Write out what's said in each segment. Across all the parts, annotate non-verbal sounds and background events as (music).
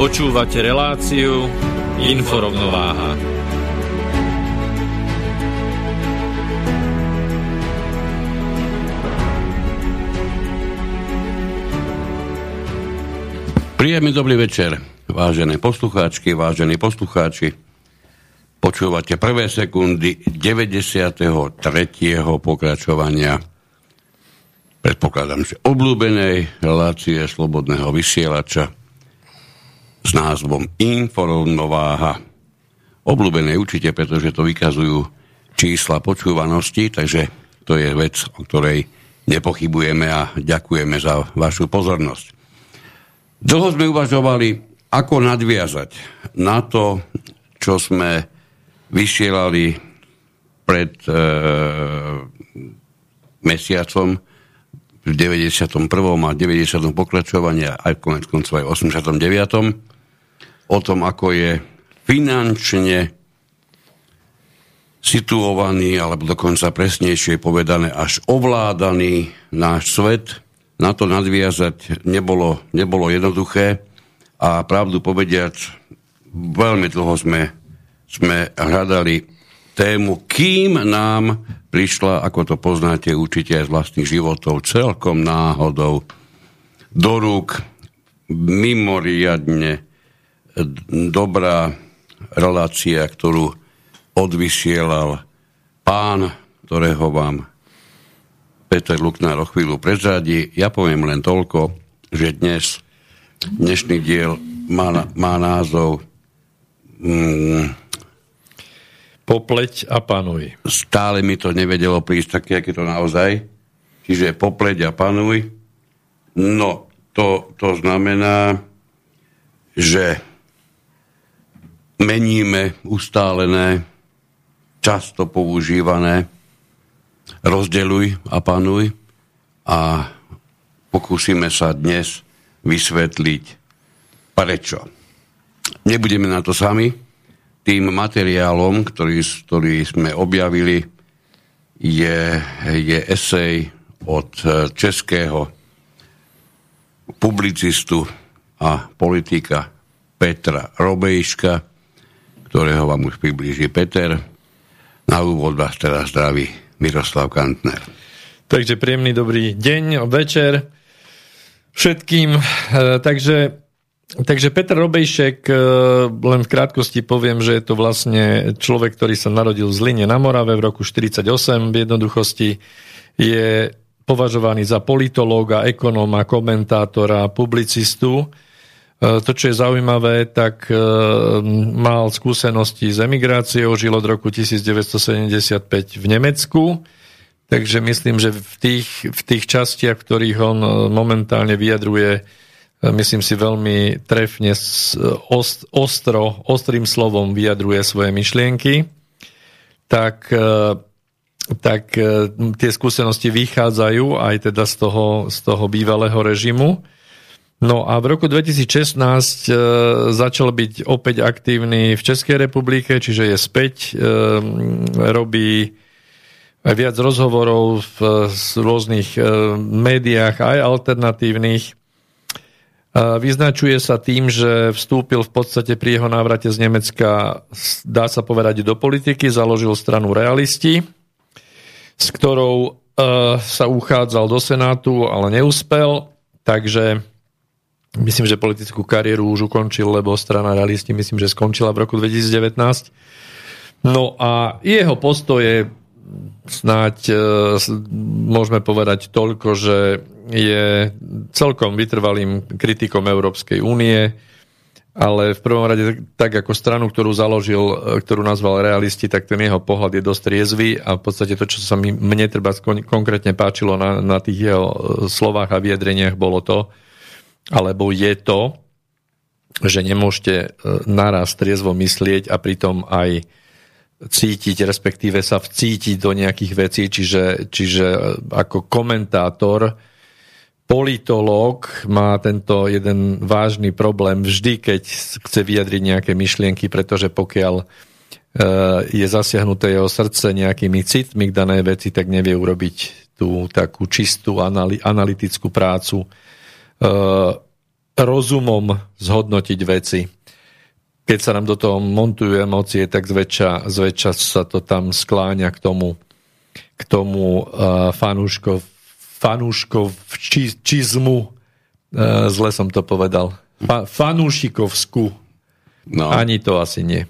Počúvate reláciu Inforovnováha. Príjemný dobrý večer, vážené poslucháčky, vážení poslucháči. Počúvate prvé sekundy 93. pokračovania predpokladám, že obľúbenej relácie Slobodného vysielača s názvom Inforovnováha. Obľúbené určite, pretože to vykazujú čísla počúvanosti, takže to je vec, o ktorej nepochybujeme a ďakujeme za vašu pozornosť. Dlho sme uvažovali, ako nadviazať na to, čo sme vysielali pred e, mesiacom v 91. a 90. pokračovania aj konec koncov aj v 89 o tom, ako je finančne situovaný, alebo dokonca presnejšie povedané, až ovládaný náš svet. Na to nadviazať nebolo, nebolo jednoduché a pravdu povediac, veľmi dlho sme, sme hľadali tému, kým nám prišla, ako to poznáte určite aj z vlastných životov, celkom náhodou do rúk mimoriadne dobrá relácia, ktorú odvysielal pán, ktorého vám Peter Luknár o chvíľu prezradí. Ja poviem len toľko, že dnes dnešný diel má, má názov mm, Popleť a panuj. Stále mi to nevedelo prísť také, aké to naozaj. Čiže popleť a panuj. No, to, to znamená, že meníme ustálené, často používané rozdeľuj a panuj a pokúsime sa dnes vysvetliť prečo. Nebudeme na to sami. Tým materiálom, ktorý, ktorý sme objavili, je, je esej od českého publicistu a politika Petra Robejška, ktorého vám už priblíži Peter. Na úvod vás teraz zdraví Miroslav Kantner. Takže príjemný dobrý deň, večer všetkým. E, takže, takže Peter Robejšek, e, len v krátkosti poviem, že je to vlastne človek, ktorý sa narodil v Zline na Morave v roku 1948. V jednoduchosti je považovaný za politológa, ekonóma, komentátora, publicistu E, to, čo je zaujímavé, tak e, mal skúsenosti s emigráciou, žil od roku 1975 v Nemecku, takže myslím, že v tých, v tých častiach, ktorých on momentálne vyjadruje, myslím si veľmi trefne, ost, ostro, ostrým slovom vyjadruje svoje myšlienky, tak, tak tie skúsenosti vychádzajú aj teda z toho, z toho bývalého režimu. No a v roku 2016 e, začal byť opäť aktívny v Českej republike, čiže je späť, e, robí viac rozhovorov v rôznych e, médiách, aj alternatívnych. Vyznačuje sa tým, že vstúpil v podstate pri jeho návrate z Nemecka, dá sa povedať, do politiky, založil stranu Realisti, s ktorou e, sa uchádzal do Senátu, ale neúspel, takže myslím, že politickú kariéru už ukončil, lebo strana realisti myslím, že skončila v roku 2019. No a jeho postoje snáď e, môžeme povedať toľko, že je celkom vytrvalým kritikom Európskej únie, ale v prvom rade tak ako stranu, ktorú založil, e, ktorú nazval realisti, tak ten jeho pohľad je dosť triezvy a v podstate to, čo sa mi, mne treba konkrétne páčilo na, na tých jeho e, slovách a vyjadreniach, bolo to, alebo je to, že nemôžete naraz triezvo myslieť a pritom aj cítiť, respektíve sa vcítiť do nejakých vecí, čiže, čiže ako komentátor, politológ má tento jeden vážny problém vždy, keď chce vyjadriť nejaké myšlienky, pretože pokiaľ e, je zasiahnuté jeho srdce nejakými citmi k danej veci, tak nevie urobiť tú takú čistú analytickú prácu, e, rozumom zhodnotiť veci keď sa nám do toho montujú emócie, tak zväčša, zväčša sa to tam skláňa k tomu, k tomu uh, fanúškov, fanúškov či, čizmu, uh, zle som to povedal, Fa, fanúšikovsku. No. Ani to asi nie.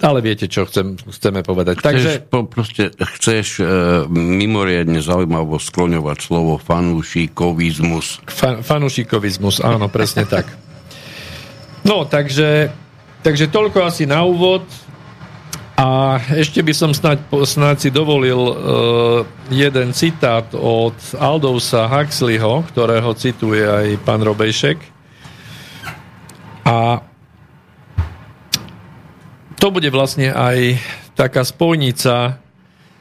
Ale viete, čo chcem, chceme povedať. Chceš, Takže... Po, proste, chceš uh, mimoriadne zaujímavo skloňovať slovo fanúšikovizmus. Fa, fanúšikovizmus, áno, presne tak. No, takže Takže toľko asi na úvod. A ešte by som snáď, snáď si dovolil uh, jeden citát od Aldousa Huxleyho, ktorého cituje aj pán Robejšek. A to bude vlastne aj taká spojnica,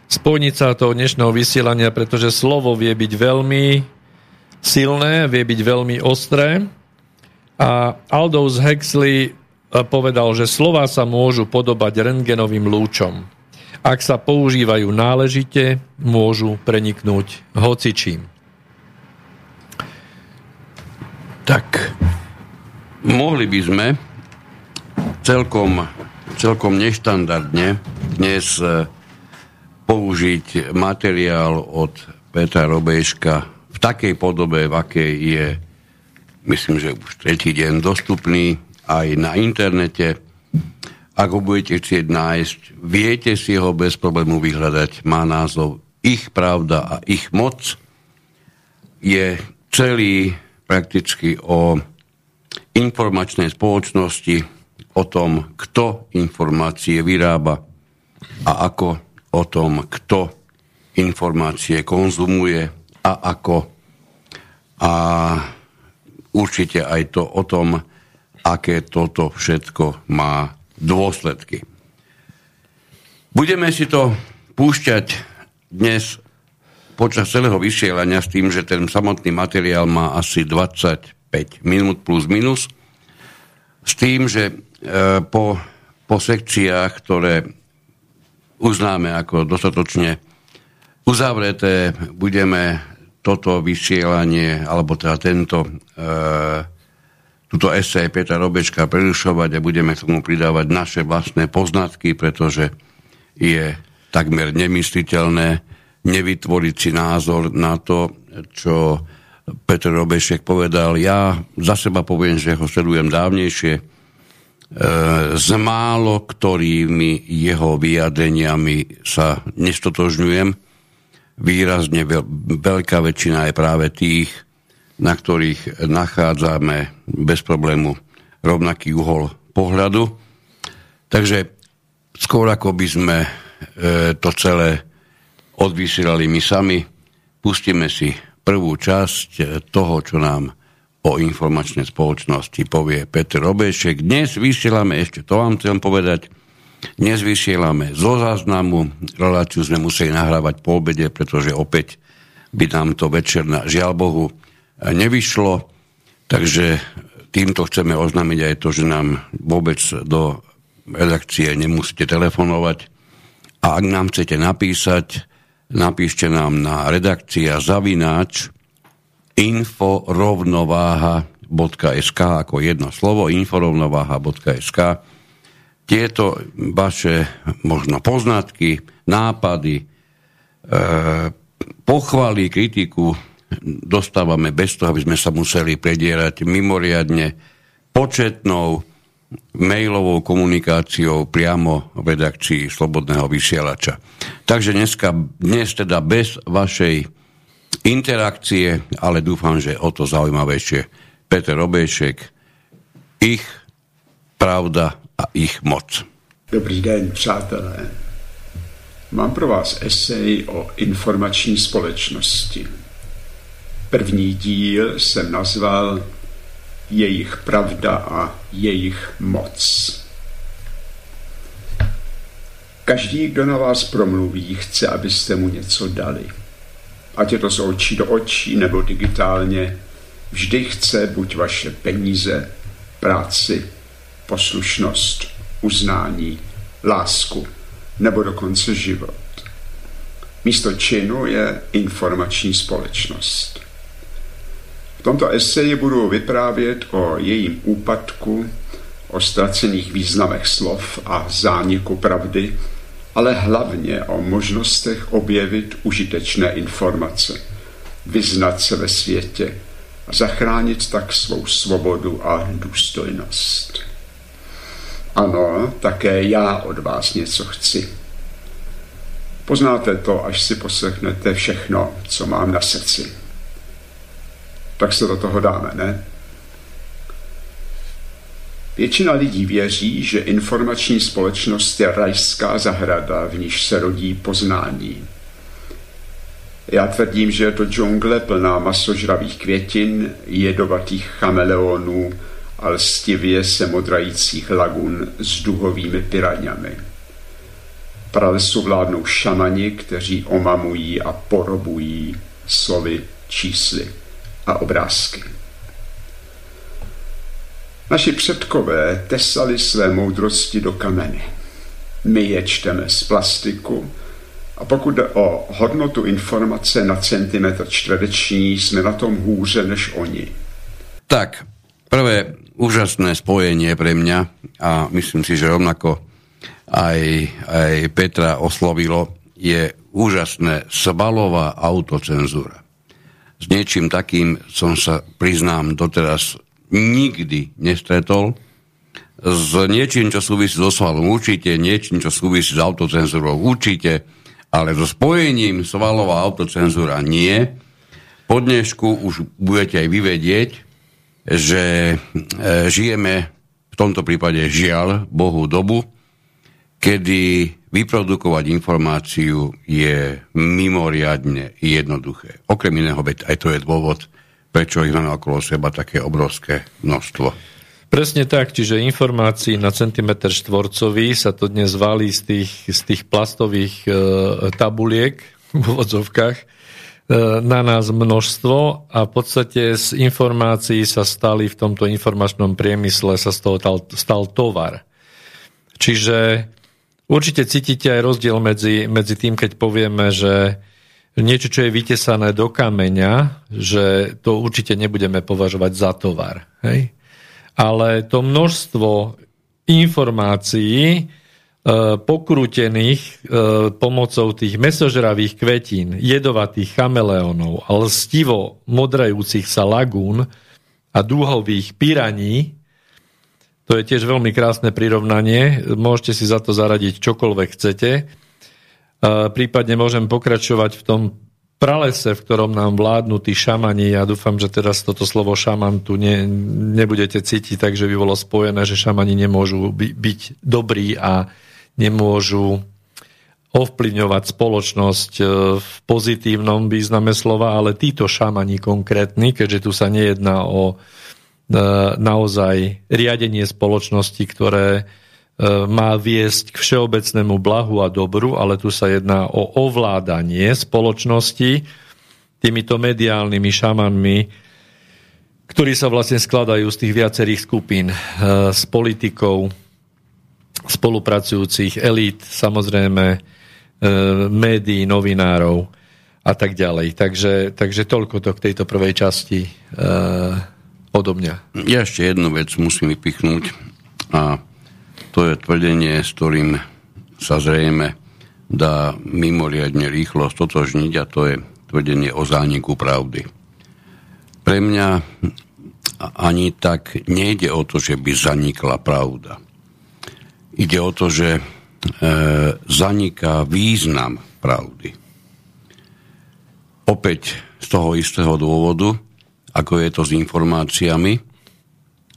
spojnica toho dnešného vysielania, pretože slovo vie byť veľmi silné, vie byť veľmi ostré. A Aldous Huxley povedal, že slova sa môžu podobať rentgenovým lúčom. Ak sa používajú náležite, môžu preniknúť hocičím. Tak, mohli by sme celkom, celkom neštandardne dnes e, použiť materiál od Petra Robejška v takej podobe, v akej je, myslím, že už tretí deň dostupný aj na internete. Ak ho budete chcieť nájsť, viete si ho bez problému vyhľadať. Má názov Ich pravda a ich moc. Je celý prakticky o informačnej spoločnosti, o tom, kto informácie vyrába a ako o tom, kto informácie konzumuje a ako. A určite aj to o tom, aké toto všetko má dôsledky. Budeme si to púšťať dnes počas celého vysielania s tým, že ten samotný materiál má asi 25 minút plus minus. S tým, že e, po, po sekciách, ktoré uznáme ako dostatočne uzavreté, budeme toto vysielanie, alebo teda tento e, túto esej Petra Robečka prerušovať a budeme k tomu pridávať naše vlastné poznatky, pretože je takmer nemysliteľné nevytvoriť si názor na to, čo Petr Robešek povedal. Ja za seba poviem, že ho sledujem dávnejšie. E, s málo ktorými jeho vyjadreniami sa nestotožňujem. Výrazne veľká väčšina je práve tých, na ktorých nachádzame bez problému rovnaký uhol pohľadu. Takže skôr ako by sme e, to celé odvysielali my sami, pustíme si prvú časť e, toho, čo nám o informačnej spoločnosti povie Peter Obešek. Dnes vysielame, ešte to vám chcem povedať, dnes vysielame zo záznamu, reláciu sme museli nahrávať po obede, pretože opäť by nám to večer, na, žiaľ Bohu, nevyšlo, takže týmto chceme oznámiť aj to, že nám vôbec do redakcie nemusíte telefonovať. A ak nám chcete napísať, napíšte nám na redakcia zavináč inforovnováha.sk ako jedno slovo inforovnováha.sk tieto vaše možno poznatky, nápady, e, pochvály, kritiku dostávame bez toho, aby sme sa museli predierať mimoriadne početnou mailovou komunikáciou priamo v redakcii Slobodného vysielača. Takže dneska, dnes teda bez vašej interakcie, ale dúfam, že o to zaujímavejšie Peter Obejšek, ich pravda a ich moc. Dobrý den, přátelé. Mám pro vás esej o informační společnosti. První díl jsem nazval Jejich pravda a jejich moc. Každý, kdo na vás promluví, chce, abyste mu něco dali. Ať je to z očí do očí nebo digitálně, vždy chce buď vaše peníze, práci, poslušnost, uznání, lásku nebo dokonce život. Místo činu je informační společnost. V tomto eseji budu vyprávět o jejím úpadku, o ztracených významech slov a zániku pravdy, ale hlavně o možnostech objevit užitečné informace, vyznat se ve světě a zachránit tak svou svobodu a důstojnost. Ano, také já od vás něco chci. Poznáte to, až si poslechnete všechno, co mám na srdci. Tak se do toho dáme, ne? Většina lidí věří, že informační společnost je rajská zahrada, v níž se rodí poznání. Já tvrdím, že je to džungle plná masožravých květin, jedovatých chameleonů a lstivě se modrajících lagun s duhovými piraňami. Pralesu vládnou šamani, kteří omamují a porobují slovy, čísly a obrázky. Naši předkové tesali své moudrosti do kamene. My je čteme z plastiku a pokud jde o hodnotu informace na centimetr čtvereční, jsme na tom hůře než oni. Tak, prvé úžasné spojenie pre mňa a myslím si, že rovnako aj, aj Petra oslovilo, je úžasné svalová autocenzúra. S niečím takým som sa, priznám, doteraz nikdy nestretol s niečím, čo súvisí so svalom určite, niečím, čo súvisí s autocenzúrou určite, ale so spojením svalová autocenzúra nie. Po dnešku už budete aj vyvedieť, že e, žijeme v tomto prípade žiaľ Bohu dobu, kedy vyprodukovať informáciu je mimoriadne jednoduché. Okrem iného, aj to je dôvod, prečo ich máme okolo seba také obrovské množstvo. Presne tak, čiže informácií na centimetr štvorcový sa to dnes valí z tých, z tých plastových e, tabuliek v úvodzovkách e, na nás množstvo a v podstate z informácií sa stali v tomto informačnom priemysle sa z toho stal, stal tovar. Čiže určite cítite aj rozdiel medzi, medzi tým, keď povieme, že niečo, čo je vytesané do kameňa, že to určite nebudeme považovať za tovar. Hej? Ale to množstvo informácií e, pokrútených e, pomocou tých mesožravých kvetín, jedovatých chameleónov a lstivo modrajúcich sa lagún a dúhových piraní, to je tiež veľmi krásne prirovnanie, môžete si za to zaradiť čokoľvek chcete, Prípadne môžem pokračovať v tom pralese, v ktorom nám vládnu tí šamani. Ja dúfam, že teraz toto slovo šaman tu ne, nebudete cítiť, takže by bolo spojené, že šamani nemôžu by, byť dobrí a nemôžu ovplyvňovať spoločnosť e, v pozitívnom význame slova, ale títo šamani konkrétni, keďže tu sa nejedná o e, naozaj riadenie spoločnosti, ktoré E, má viesť k všeobecnému blahu a dobru, ale tu sa jedná o ovládanie spoločnosti týmito mediálnymi šamanmi, ktorí sa vlastne skladajú z tých viacerých skupín, e, s politikou, spolupracujúcich elít, samozrejme e, médií, novinárov a tak ďalej. Takže, takže toľko to k tejto prvej časti odo mňa. Ja ešte jednu vec musím vypichnúť a to je tvrdenie, s ktorým sa zrejme dá mimoriadne rýchlo stotožniť a to je tvrdenie o zániku pravdy. pre mňa ani tak nejde o to, že by zanikla pravda. Ide o to, že e, zaniká význam pravdy. Opäť z toho istého dôvodu, ako je to s informáciami,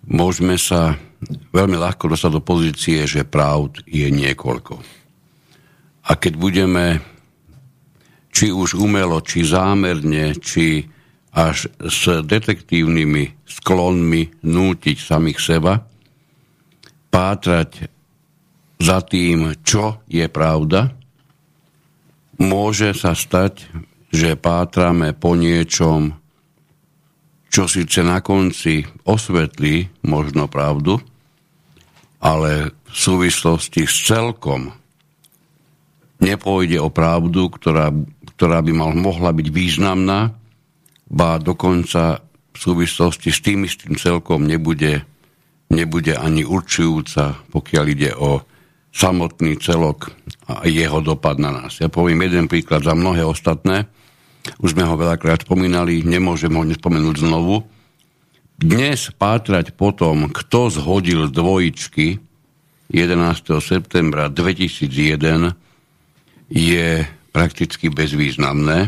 môžeme sa veľmi ľahko dostať do pozície, že pravd je niekoľko. A keď budeme či už umelo, či zámerne, či až s detektívnymi sklonmi nútiť samých seba, pátrať za tým, čo je pravda, môže sa stať, že pátrame po niečom, čo síce na konci osvetlí možno pravdu, ale v súvislosti s celkom nepôjde o pravdu, ktorá ktorá by mal, mohla byť významná, ba dokonca v súvislosti s tým istým celkom nebude, nebude ani určujúca, pokiaľ ide o samotný celok a jeho dopad na nás. Ja poviem jeden príklad za mnohé ostatné. Už sme ho veľakrát spomínali, nemôžem ho nespomenúť znovu. Dnes pátrať po tom, kto zhodil dvojičky 11. septembra 2001 je prakticky bezvýznamné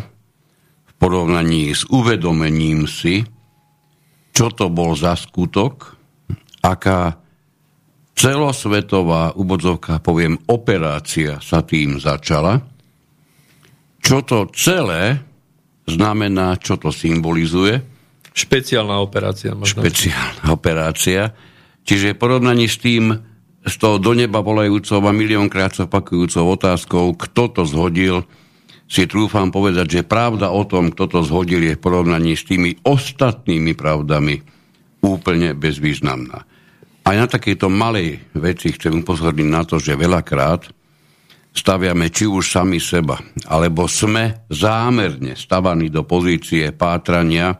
v porovnaní s uvedomením si, čo to bol za skutok, aká celosvetová úvodzovka, poviem, operácia sa tým začala, čo to celé znamená, čo to symbolizuje. Špeciálna operácia. Možno. Špeciálna operácia. Čiže porovnaní s tým, z toho do neba volajúcou a miliónkrát sa opakujúcou otázkou, kto to zhodil, si trúfam povedať, že pravda o tom, kto to zhodil, je v porovnaní s tými ostatnými pravdami úplne bezvýznamná. Aj na takejto malej veci chcem upozorniť na to, že veľakrát staviame či už sami seba, alebo sme zámerne stavaní do pozície pátrania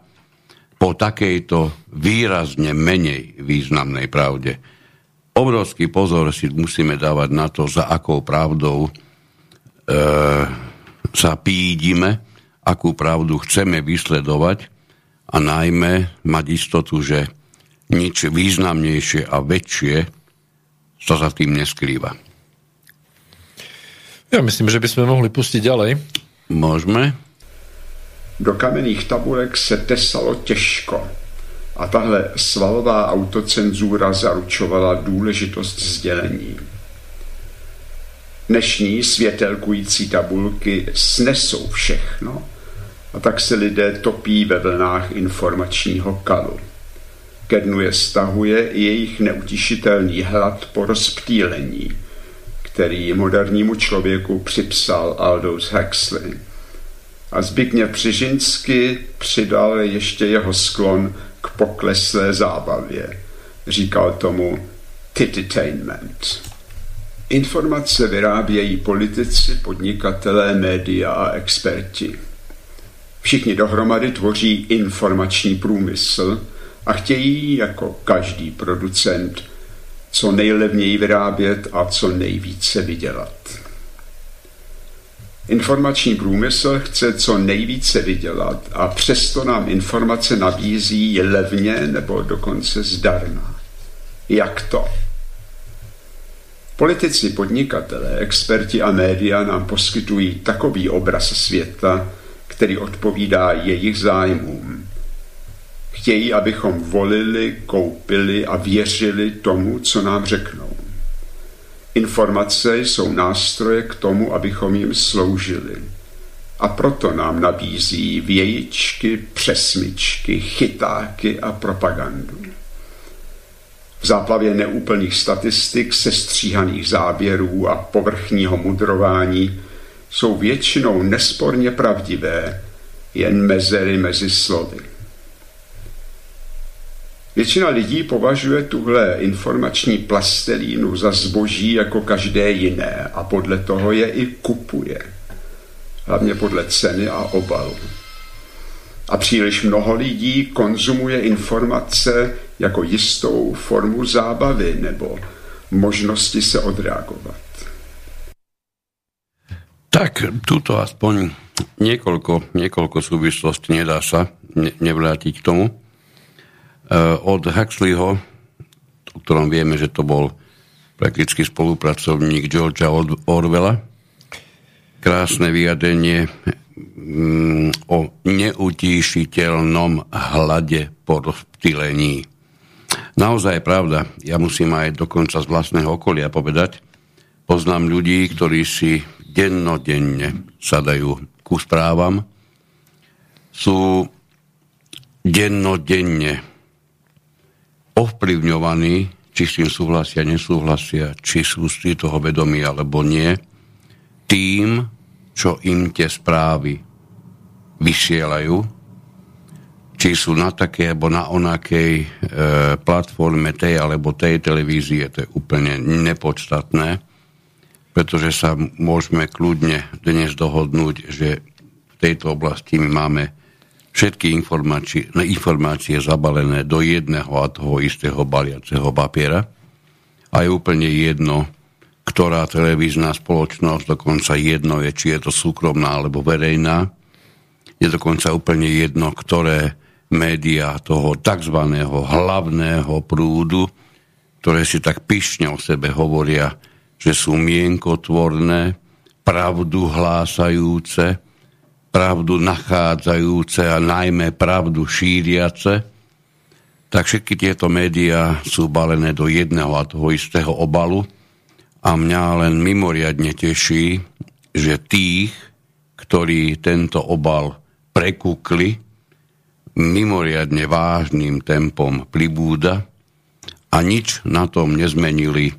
po takejto výrazne menej významnej pravde. Obrovský pozor si musíme dávať na to, za akou pravdou e, sa pídime, akú pravdu chceme vysledovať a najmä mať istotu, že nič významnejšie a väčšie sa za tým neskrýva. Ja myslím, že by sme mohli pustiť ďalej. Môžeme. Do kamenných tabulek se tesalo těžko a tahle svalová autocenzúra zaručovala důležitost sdělení. Dnešní světelkující tabulky snesou všechno a tak se lidé topí ve vlnách informačního kalu. Ke dnu je stahuje i jejich neutišitelný hlad po rozptýlení, který modernímu člověku připsal Aldous Huxley. A Zbigněv Přižinsky přidal ještě jeho sklon k pokleslé zábavě. Říkal tomu tititainment. Informace vyrábějí politici, podnikatelé, média a experti. Všichni dohromady tvoří informační průmysl a chtějí, jako každý producent, co nejlevněji vyrábět a co nejvíce vydělat. Informační průmysl chce co nejvíce vydělat a přesto nám informace nabízí levně nebo dokonce zdarma. Jak to? Politici, podnikatelé, experti a média nám poskytují takový obraz světa, který odpovídá jejich zájmům. Chtějí, abychom volili, koupili a věřili tomu, co nám řeknou. Informace jsou nástroje k tomu, abychom jim sloužili. A proto nám nabízí vějičky, přesmičky, chytáky a propagandu. V záplavě neúplných statistik, sestříhaných záběrů a povrchního mudrování jsou většinou nesporně pravdivé, jen mezery mezi slovy. Většina lidí považuje tuhle informační plastelínu za zboží jako každé jiné a podle toho je i kupuje. Hlavně podle ceny a obalu. A příliš mnoho lidí konzumuje informace jako jistou formu zábavy nebo možnosti se odreagovat. Tak, tuto aspoň niekoľko, niekoľko súvislostí nedá sa ne, nevrátiť k tomu. Od Huxleyho, o ktorom vieme, že to bol prakticky spolupracovník Georgia Orwella, krásne vyjadrenie mm, o neutíšiteľnom hlade po rozptýlení. Naozaj pravda, ja musím aj dokonca z vlastného okolia povedať, poznám ľudí, ktorí si dennodenne sadajú ku správam, sú dennodenne ovplyvňovaní, či s tým súhlasia, nesúhlasia, či sú si toho vedomí alebo nie, tým, čo im tie správy vysielajú, či sú na také alebo na onakej e, platforme tej alebo tej televízie, to je úplne nepodstatné, pretože sa môžeme kľudne dnes dohodnúť, že v tejto oblasti my máme všetky informácie, informácie zabalené do jedného a toho istého baliaceho papiera a je úplne jedno, ktorá televízna spoločnosť, dokonca jedno je, či je to súkromná alebo verejná. Je dokonca úplne jedno, ktoré médiá toho tzv. hlavného prúdu, ktoré si tak pyšne o sebe hovoria, že sú mienkotvorné, pravdu hlásajúce, pravdu nachádzajúce a najmä pravdu šíriace, tak všetky tieto médiá sú balené do jedného a toho istého obalu – a mňa len mimoriadne teší, že tých, ktorí tento obal prekúkli, mimoriadne vážnym tempom pribúda a nič na tom nezmenili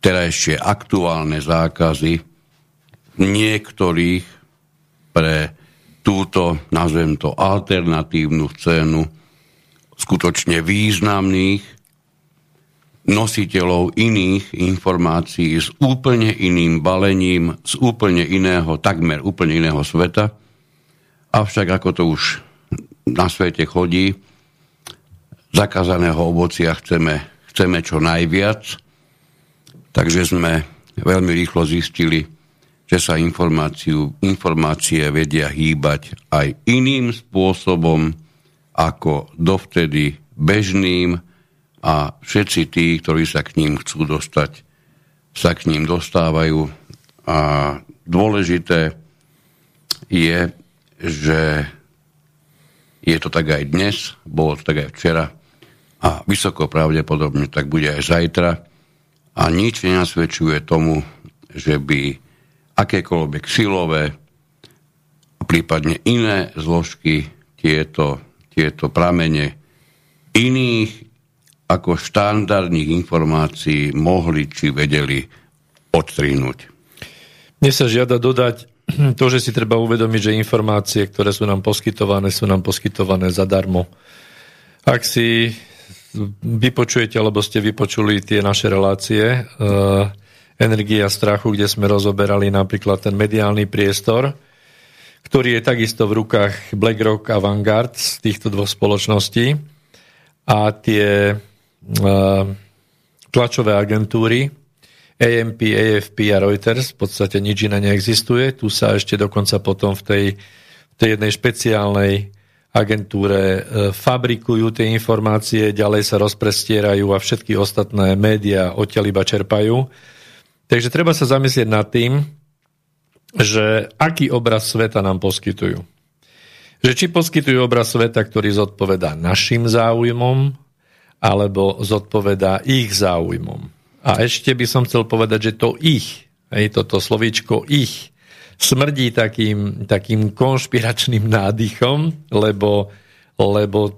terajšie aktuálne zákazy niektorých pre túto, nazvem to, alternatívnu scénu skutočne významných nositeľov iných informácií s úplne iným balením, z úplne iného, takmer úplne iného sveta. Avšak ako to už na svete chodí, zakázaného ovocia chceme, chceme čo najviac, takže sme veľmi rýchlo zistili, že sa informácie vedia hýbať aj iným spôsobom ako dovtedy bežným, a všetci tí, ktorí sa k ním chcú dostať, sa k ním dostávajú. A dôležité je, že je to tak aj dnes, bolo to tak aj včera a vysoko pravdepodobne tak bude aj zajtra a nič nenasvedčuje tomu, že by akékoľvek silové a prípadne iné zložky tieto, tieto pramene iných ako štandardných informácií mohli či vedeli odstrínuť. Mne sa žiada dodať (clears throat) to, že si treba uvedomiť, že informácie, ktoré sú nám poskytované, sú nám poskytované zadarmo. Ak si vypočujete, alebo ste vypočuli tie naše relácie, uh, Energia strachu, kde sme rozoberali napríklad ten mediálny priestor, ktorý je takisto v rukách BlackRock a Vanguard z týchto dvoch spoločností. A tie tlačové agentúry, AMP, AFP a Reuters, v podstate nič iné neexistuje. Tu sa ešte dokonca potom v tej, v tej jednej špeciálnej agentúre e, fabrikujú tie informácie, ďalej sa rozprestierajú a všetky ostatné médiá odtiaľ iba čerpajú. Takže treba sa zamyslieť nad tým, že aký obraz sveta nám poskytujú. Že či poskytujú obraz sveta, ktorý zodpovedá našim záujmom, alebo zodpovedá ich záujmom. A ešte by som chcel povedať, že to ich, hej, toto slovíčko ich, smrdí takým, takým konšpiračným nádychom, lebo, lebo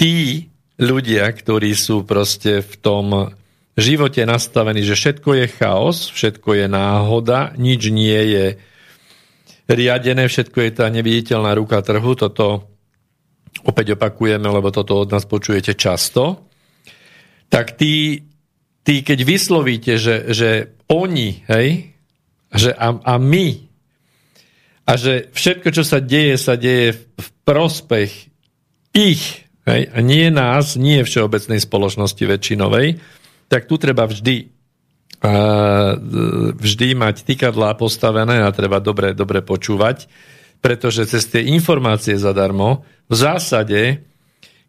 tí ľudia, ktorí sú proste v tom živote nastavení, že všetko je chaos, všetko je náhoda, nič nie je riadené, všetko je tá neviditeľná ruka trhu, toto opäť opakujeme, lebo toto od nás počujete často. Tak tí, tí keď vyslovíte, že, že oni, hej, že a, a my, a že všetko, čo sa deje, sa deje v, v prospech ich, hej, a nie nás, nie všeobecnej spoločnosti väčšinovej, tak tu treba vždy vždy mať tykadlá postavené a treba dobre, dobre počúvať pretože cez tie informácie zadarmo v zásade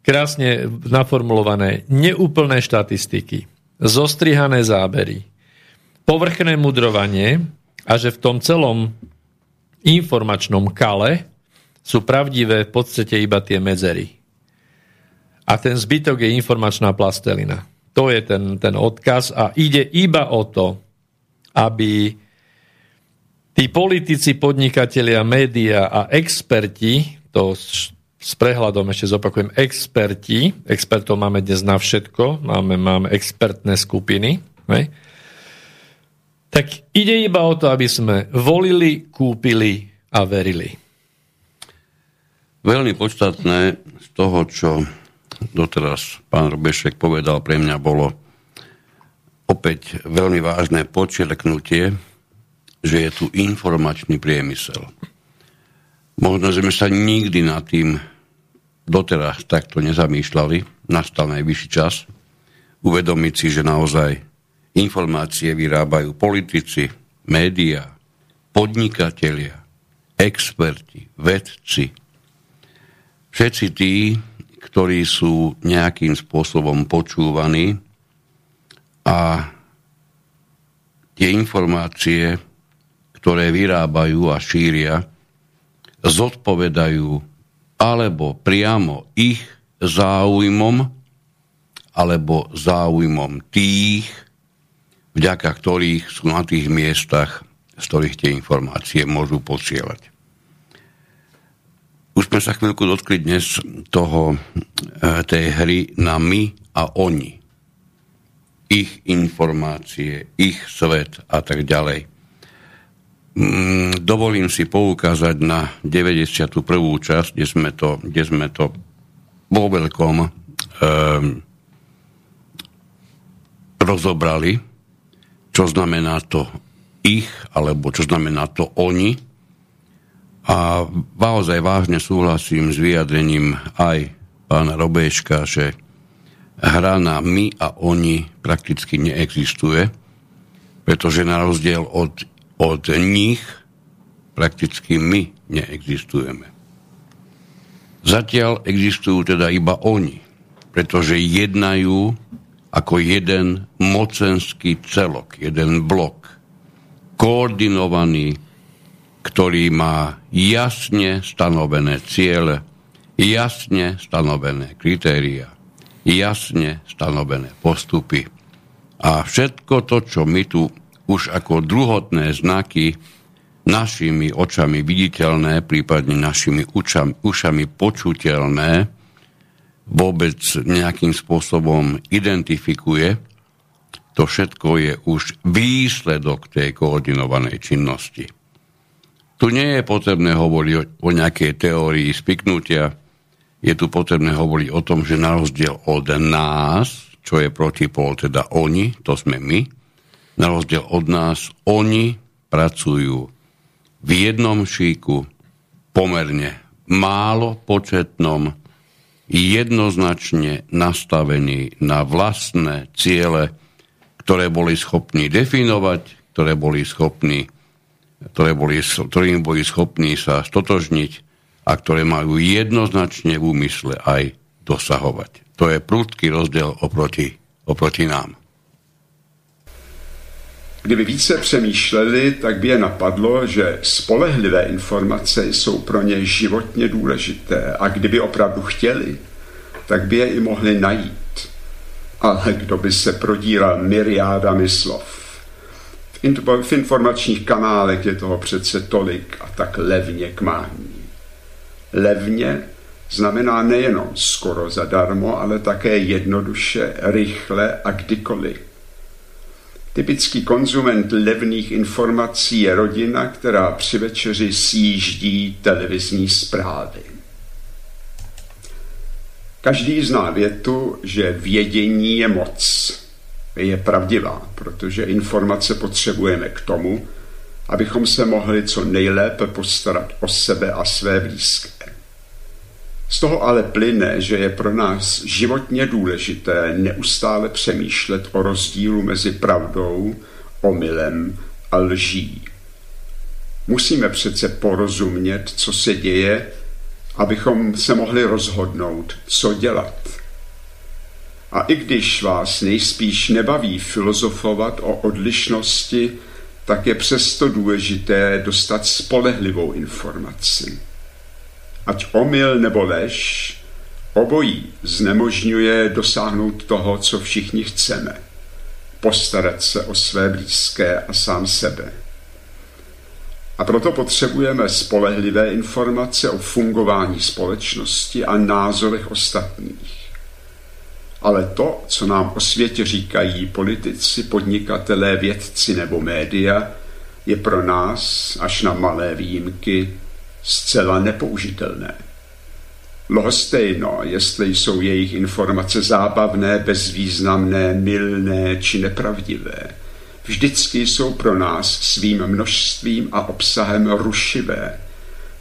krásne naformulované neúplné štatistiky, zostrihané zábery, povrchné mudrovanie a že v tom celom informačnom kale sú pravdivé v podstate iba tie medzery. A ten zbytok je informačná plastelina. To je ten, ten odkaz a ide iba o to, aby tí politici, podnikatelia, média a experti, to s prehľadom ešte zopakujem, experti, expertov máme dnes na všetko, máme, máme expertné skupiny, ne? tak ide iba o to, aby sme volili, kúpili a verili. Veľmi podstatné z toho, čo doteraz pán Robešek povedal, pre mňa bolo opäť veľmi vážne počerknutie, že je tu informačný priemysel. Možno, že sme sa nikdy nad tým doteraz takto nezamýšľali, nastal najvyšší čas uvedomiť si, že naozaj informácie vyrábajú politici, médiá, podnikatelia, experti, vedci, všetci tí, ktorí sú nejakým spôsobom počúvaní a tie informácie, ktoré vyrábajú a šíria, zodpovedajú alebo priamo ich záujmom alebo záujmom tých, vďaka ktorých sú na tých miestach, z ktorých tie informácie môžu posielať. Už sme sa chvíľku dotkli dnes toho, e, tej hry na my a oni. Ich informácie, ich svet a tak ďalej. Mm, dovolím si poukázať na 91. časť, kde sme to, kde sme to vo veľkom um, rozobrali, čo znamená to ich, alebo čo znamená to oni, a naozaj vážne súhlasím s vyjadrením aj pána Robeška, že hra na my a oni prakticky neexistuje, pretože na rozdiel od, od nich prakticky my neexistujeme. Zatiaľ existujú teda iba oni, pretože jednajú ako jeden mocenský celok, jeden blok, koordinovaný ktorý má jasne stanovené ciele, jasne stanovené kritéria, jasne stanovené postupy. A všetko to, čo my tu už ako druhotné znaky našimi očami viditeľné, prípadne našimi ušami, ušami počuteľné, vôbec nejakým spôsobom identifikuje, to všetko je už výsledok tej koordinovanej činnosti. Tu nie je potrebné hovoriť o, o nejakej teórii spiknutia, je tu potrebné hovoriť o tom, že na rozdiel od nás, čo je protipol, teda oni, to sme my, na rozdiel od nás, oni pracujú v jednom šíku pomerne málo početnom, jednoznačne nastavení na vlastné ciele, ktoré boli schopní definovať, ktoré boli schopní ktoré boli, ktorým boli schopní sa stotožniť a ktoré majú jednoznačne v úmysle aj dosahovať. To je prudký rozdiel oproti, oproti nám. Kdyby více přemýšleli, tak by je napadlo, že spolehlivé informace jsou pro ně životně důležité a kdyby opravdu chtěli, tak by je i mohli najít. Ale kdo by se prodíral myriádami slov? V informačních kanálech je toho přece tolik a tak levně k mání. Levně znamená nejenom skoro zadarmo, ale také jednoduše, rychle a kdykoliv. Typický konzument levných informací je rodina, která při večeři sjíždí televizní zprávy. Každý zná větu, že vědění je moc je pravdivá, protože informace potřebujeme k tomu, abychom se mohli co nejlépe postarat o sebe a své blízké. Z toho ale plyne, že je pro nás životně důležité neustále přemýšlet o rozdílu mezi pravdou, omylem a lží. Musíme přece porozumět, co se děje, abychom se mohli rozhodnout, co dělat. A i když vás nejspíš nebaví filozofovat o odlišnosti, tak je přesto důležité dostat spolehlivou informaci. Ať omyl nebo lež, obojí znemožňuje dosáhnout toho, co všichni chceme. Postarat se o své blízké a sám sebe. A proto potřebujeme spolehlivé informace o fungování společnosti a názorech ostatních. Ale to, co nám o světě říkají politici, podnikatelé, vědci nebo média, je pro nás, až na malé výjimky, zcela nepoužitelné. Lhostejno, jestli jsou jejich informace zábavné, bezvýznamné, milné či nepravdivé. Vždycky jsou pro nás svým množstvím a obsahem rušivé.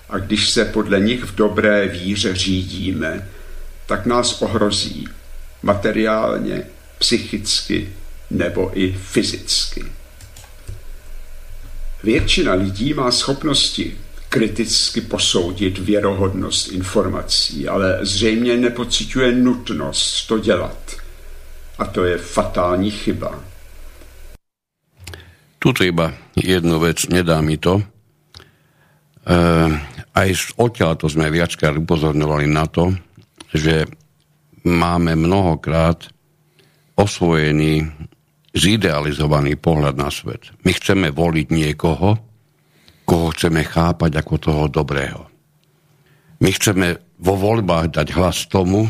A když se podle nich v dobré víře řídíme, tak nás ohrozí materiálně, psychicky nebo i fyzicky. Většina lidí má schopnosti kriticky posoudit věrohodnost informací, ale zřejmě nepociťuje nutnost to dělat. A to je fatální chyba. Tuto iba jednu vec, nedá mi to. E, aj odtiaľ to sme viackrát upozorňovali na to, že máme mnohokrát osvojený, zidealizovaný pohľad na svet. My chceme voliť niekoho, koho chceme chápať ako toho dobrého. My chceme vo voľbách dať hlas tomu,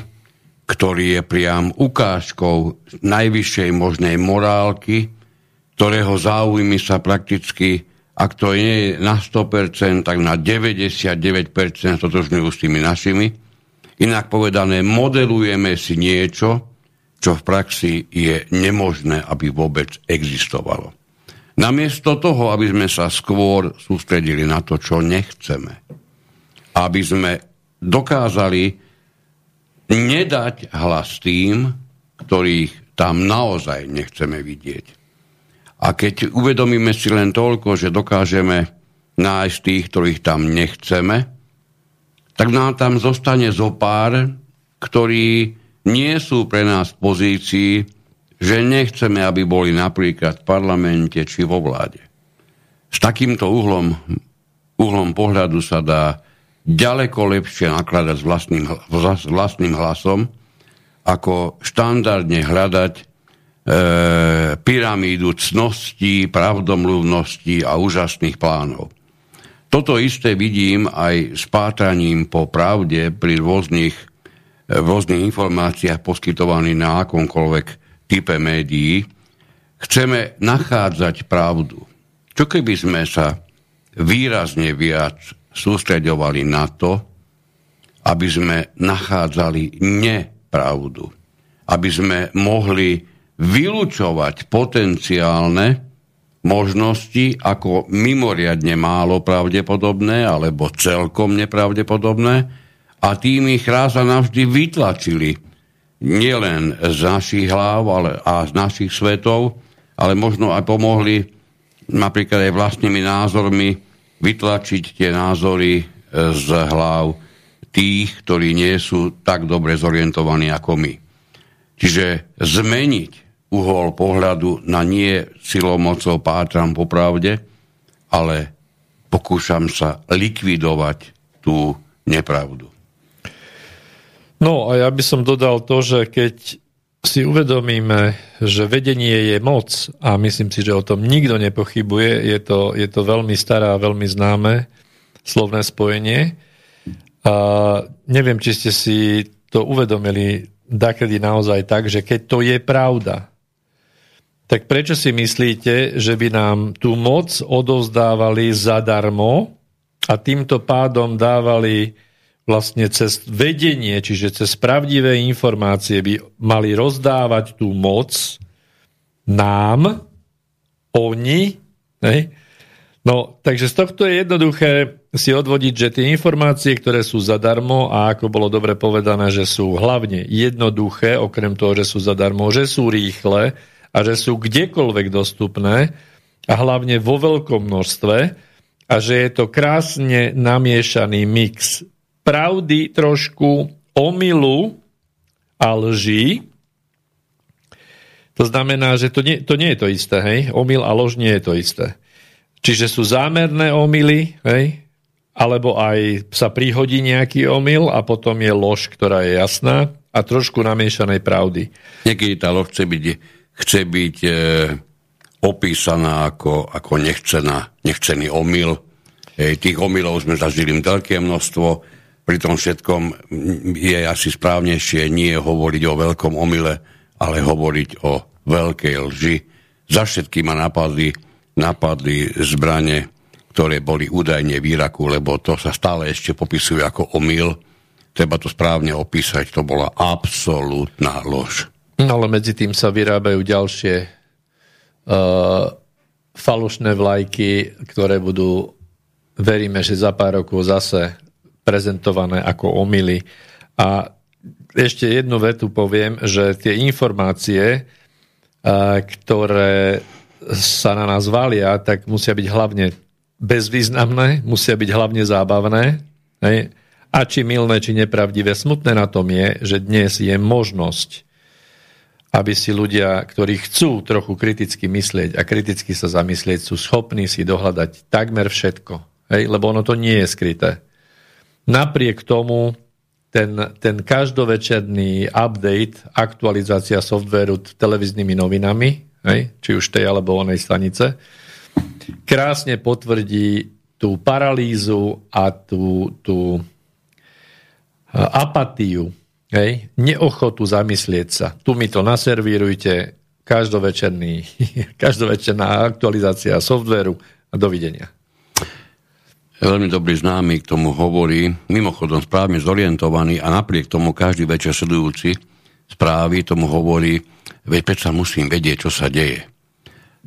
ktorý je priam ukážkou najvyššej možnej morálky, ktorého záujmy sa prakticky, ak to nie je na 100%, tak na 99% totožňujú s tými našimi Inak povedané, modelujeme si niečo, čo v praxi je nemožné, aby vôbec existovalo. Namiesto toho, aby sme sa skôr sústredili na to, čo nechceme, aby sme dokázali nedať hlas tým, ktorých tam naozaj nechceme vidieť. A keď uvedomíme si len toľko, že dokážeme nájsť tých, ktorých tam nechceme, tak nám tam zostane zo pár, ktorí nie sú pre nás v pozícii, že nechceme, aby boli napríklad v parlamente či vo vláde. S takýmto uhlom, uhlom pohľadu sa dá ďaleko lepšie nakladať s vlastným, s vlastným hlasom, ako štandardne hľadať e, pyramídu cností, pravdomluvností a úžasných plánov. Toto isté vidím aj s pátraním po pravde pri rôznych, eh, rôznych informáciách poskytovaných na akomkoľvek type médií. Chceme nachádzať pravdu. Čo keby sme sa výrazne viac sústreďovali na to, aby sme nachádzali nepravdu. Aby sme mohli vylúčovať potenciálne možnosti ako mimoriadne málo pravdepodobné alebo celkom nepravdepodobné a tým ich raz a navždy vytlačili nielen z našich hlav ale, a z našich svetov, ale možno aj pomohli napríklad aj vlastnými názormi vytlačiť tie názory z hlav tých, ktorí nie sú tak dobre zorientovaní ako my. Čiže zmeniť uhol pohľadu na nie silou mocou pátram po pravde, ale pokúšam sa likvidovať tú nepravdu. No a ja by som dodal to, že keď si uvedomíme, že vedenie je moc a myslím si, že o tom nikto nepochybuje, je to, je to veľmi staré a veľmi známe slovné spojenie. A neviem, či ste si to uvedomili dakedy naozaj tak, že keď to je pravda, tak prečo si myslíte, že by nám tú moc odovzdávali zadarmo a týmto pádom dávali vlastne cez vedenie, čiže cez pravdivé informácie by mali rozdávať tú moc nám, oni, ne? No, takže z tohto je jednoduché si odvodiť, že tie informácie, ktoré sú zadarmo a ako bolo dobre povedané, že sú hlavne jednoduché, okrem toho, že sú zadarmo, že sú rýchle, a že sú kdekoľvek dostupné a hlavne vo veľkom množstve a že je to krásne namiešaný mix pravdy trošku, omylu a lží. To znamená, že to nie, to nie je to isté, hej? Omyl a lož nie je to isté. Čiže sú zámerné omily, hej? alebo aj sa prihodí nejaký omyl a potom je lož, ktorá je jasná a trošku namiešanej pravdy. Niekedy tá lož chce byť, chce byť e, opísaná ako, ako nechcená, nechcený omyl. E, tých omylov sme zažili veľké množstvo, pri tom všetkom je asi správnejšie nie hovoriť o veľkom omyle, ale hovoriť o veľkej lži. Za všetky ma napadli, napadli zbranie, ktoré boli údajne v Iraku, lebo to sa stále ešte popisuje ako omyl. Treba to správne opísať, to bola absolútna lož. Ale medzi tým sa vyrábajú ďalšie uh, falošné vlajky, ktoré budú, veríme, že za pár rokov zase prezentované ako omily. A ešte jednu vetu poviem, že tie informácie, uh, ktoré sa na nás valia, tak musia byť hlavne bezvýznamné, musia byť hlavne zábavné. Hej? A či milné, či nepravdivé. Smutné na tom je, že dnes je možnosť aby si ľudia, ktorí chcú trochu kriticky myslieť a kriticky sa zamyslieť, sú schopní si dohľadať takmer všetko. Hej? Lebo ono to nie je skryté. Napriek tomu ten, ten každovečerný update, aktualizácia softvéru televíznymi novinami, hej? či už tej alebo onej stanice, krásne potvrdí tú paralýzu a tú, tú apatiu Hej, neochotu zamyslieť sa. Tu mi to naservírujte, každovečerný, (laughs) každovečerná aktualizácia softveru a dovidenia. Veľmi dobrý známy k tomu hovorí, mimochodom správne zorientovaný a napriek tomu každý večer sledujúci správy tomu hovorí, veď predsa musím vedieť, čo sa deje.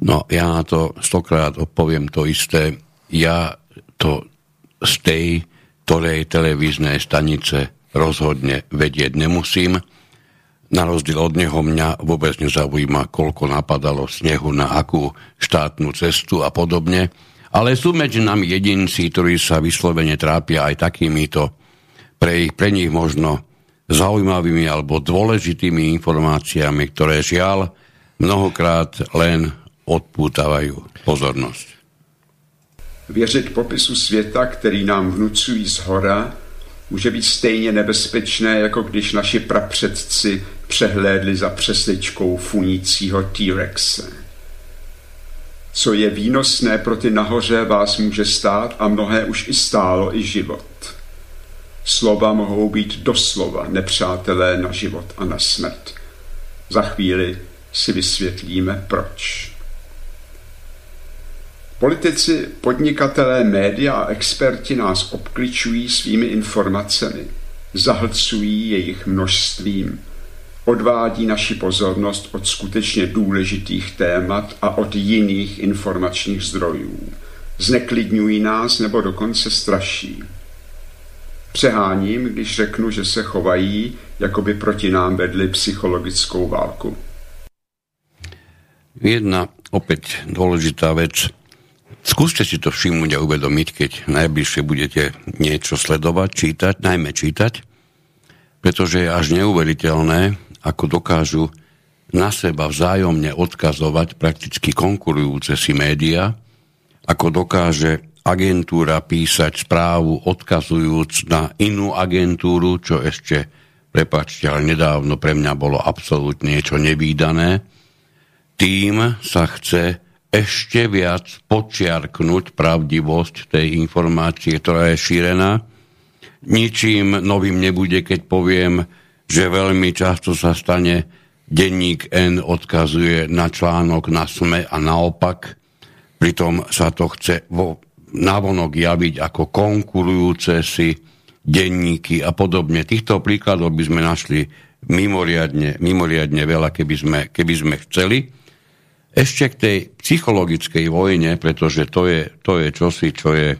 No ja na to stokrát odpoviem to isté. Ja to z tej ktorej televíznej stanice rozhodne vedieť nemusím. Na rozdiel od neho mňa vôbec nezaujíma, koľko napadalo snehu na akú štátnu cestu a podobne. Ale sú medzi nami jedinci, ktorí sa vyslovene trápia aj takýmito pre, ich, pre nich možno zaujímavými alebo dôležitými informáciami, ktoré žiaľ mnohokrát len odpútavajú pozornosť. Věřit popisu světa, který nám vnucují z hora, může být stejně nebezpečné, jako když naši prapředci přehlédli za přesličkou funícího T-Rexe. Co je výnosné pro ty nahoře, vás může stát a mnohé už i stálo i život. Slova mohou být doslova nepřátelé na život a na smrt. Za chvíli si vysvětlíme proč. Politici, podnikatelé, média a experti nás obkličují svými informacemi, zahlcují jejich množstvím, odvádí naši pozornost od skutečně důležitých témat a od jiných informačních zdrojů. Zneklidňují nás nebo dokonce straší. Přeháním, když řeknu, že se chovají, jako by proti nám vedli psychologickou válku. Jedna opäť dôležitá vec. Skúste si to všimnúť a uvedomiť, keď najbližšie budete niečo sledovať, čítať, najmä čítať, pretože je až neuveriteľné, ako dokážu na seba vzájomne odkazovať prakticky konkurujúce si média, ako dokáže agentúra písať správu odkazujúc na inú agentúru, čo ešte, prepačte, ale nedávno pre mňa bolo absolútne niečo nevýdané, tým sa chce ešte viac počiarknúť pravdivosť tej informácie, ktorá je šírená. Ničím novým nebude, keď poviem, že veľmi často sa stane denník N odkazuje na článok na SME a naopak. Pritom sa to chce vo, navonok javiť ako konkurujúce si denníky a podobne. Týchto príkladov by sme našli mimoriadne, mimoriadne veľa, keby sme, keby sme chceli. Ešte k tej psychologickej vojne, pretože to je, to je čosi, čo je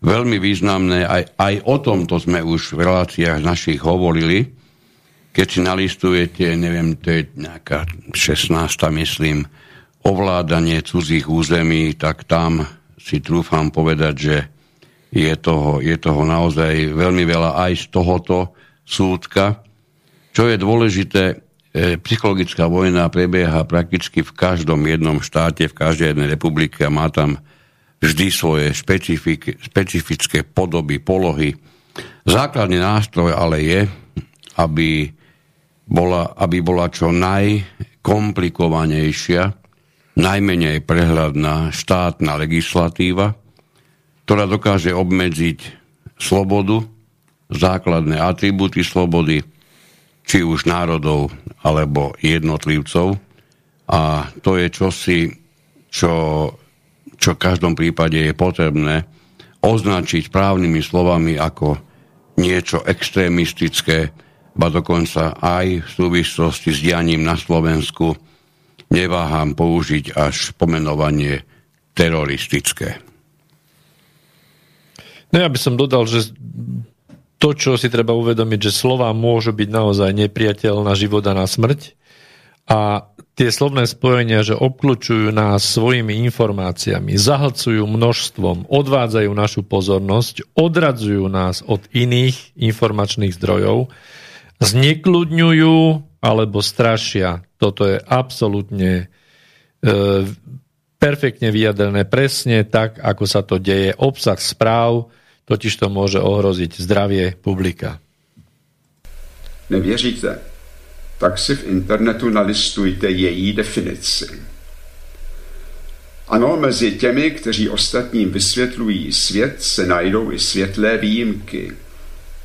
veľmi významné. Aj, aj o tomto sme už v reláciách našich hovorili. Keď si nalistujete, neviem, to je nejaká 16. myslím, ovládanie cudzích území, tak tam si trúfam povedať, že je toho, je toho naozaj veľmi veľa aj z tohoto súdka. Čo je dôležité, psychologická vojna prebieha prakticky v každom jednom štáte, v každej jednej republike a má tam vždy svoje špecifické podoby, polohy. Základný nástroj ale je, aby bola, aby bola čo najkomplikovanejšia, najmenej prehľadná štátna legislatíva, ktorá dokáže obmedziť slobodu, základné atribúty slobody, či už národov alebo jednotlivcov. A to je čosi, čo, čo v každom prípade je potrebné označiť právnymi slovami ako niečo extrémistické, ba dokonca aj v súvislosti s dianím na Slovensku neváham použiť až pomenovanie teroristické. No ja by som dodal, že to, čo si treba uvedomiť, že slova môžu byť naozaj nepriateľ na život a na smrť a tie slovné spojenia, že obklúčujú nás svojimi informáciami, zahlcujú množstvom, odvádzajú našu pozornosť, odradzujú nás od iných informačných zdrojov, znekľudňujú alebo strašia. Toto je absolútne e, perfektne vyjadrené presne tak, ako sa to deje. Obsah správ totiž to môže ohroziť zdravie publika. Nevěříte? Tak si v internetu nalistujte její definici. Ano, mezi těmi, kteří ostatním vysvětlují svět, se najdou i světlé výjimky.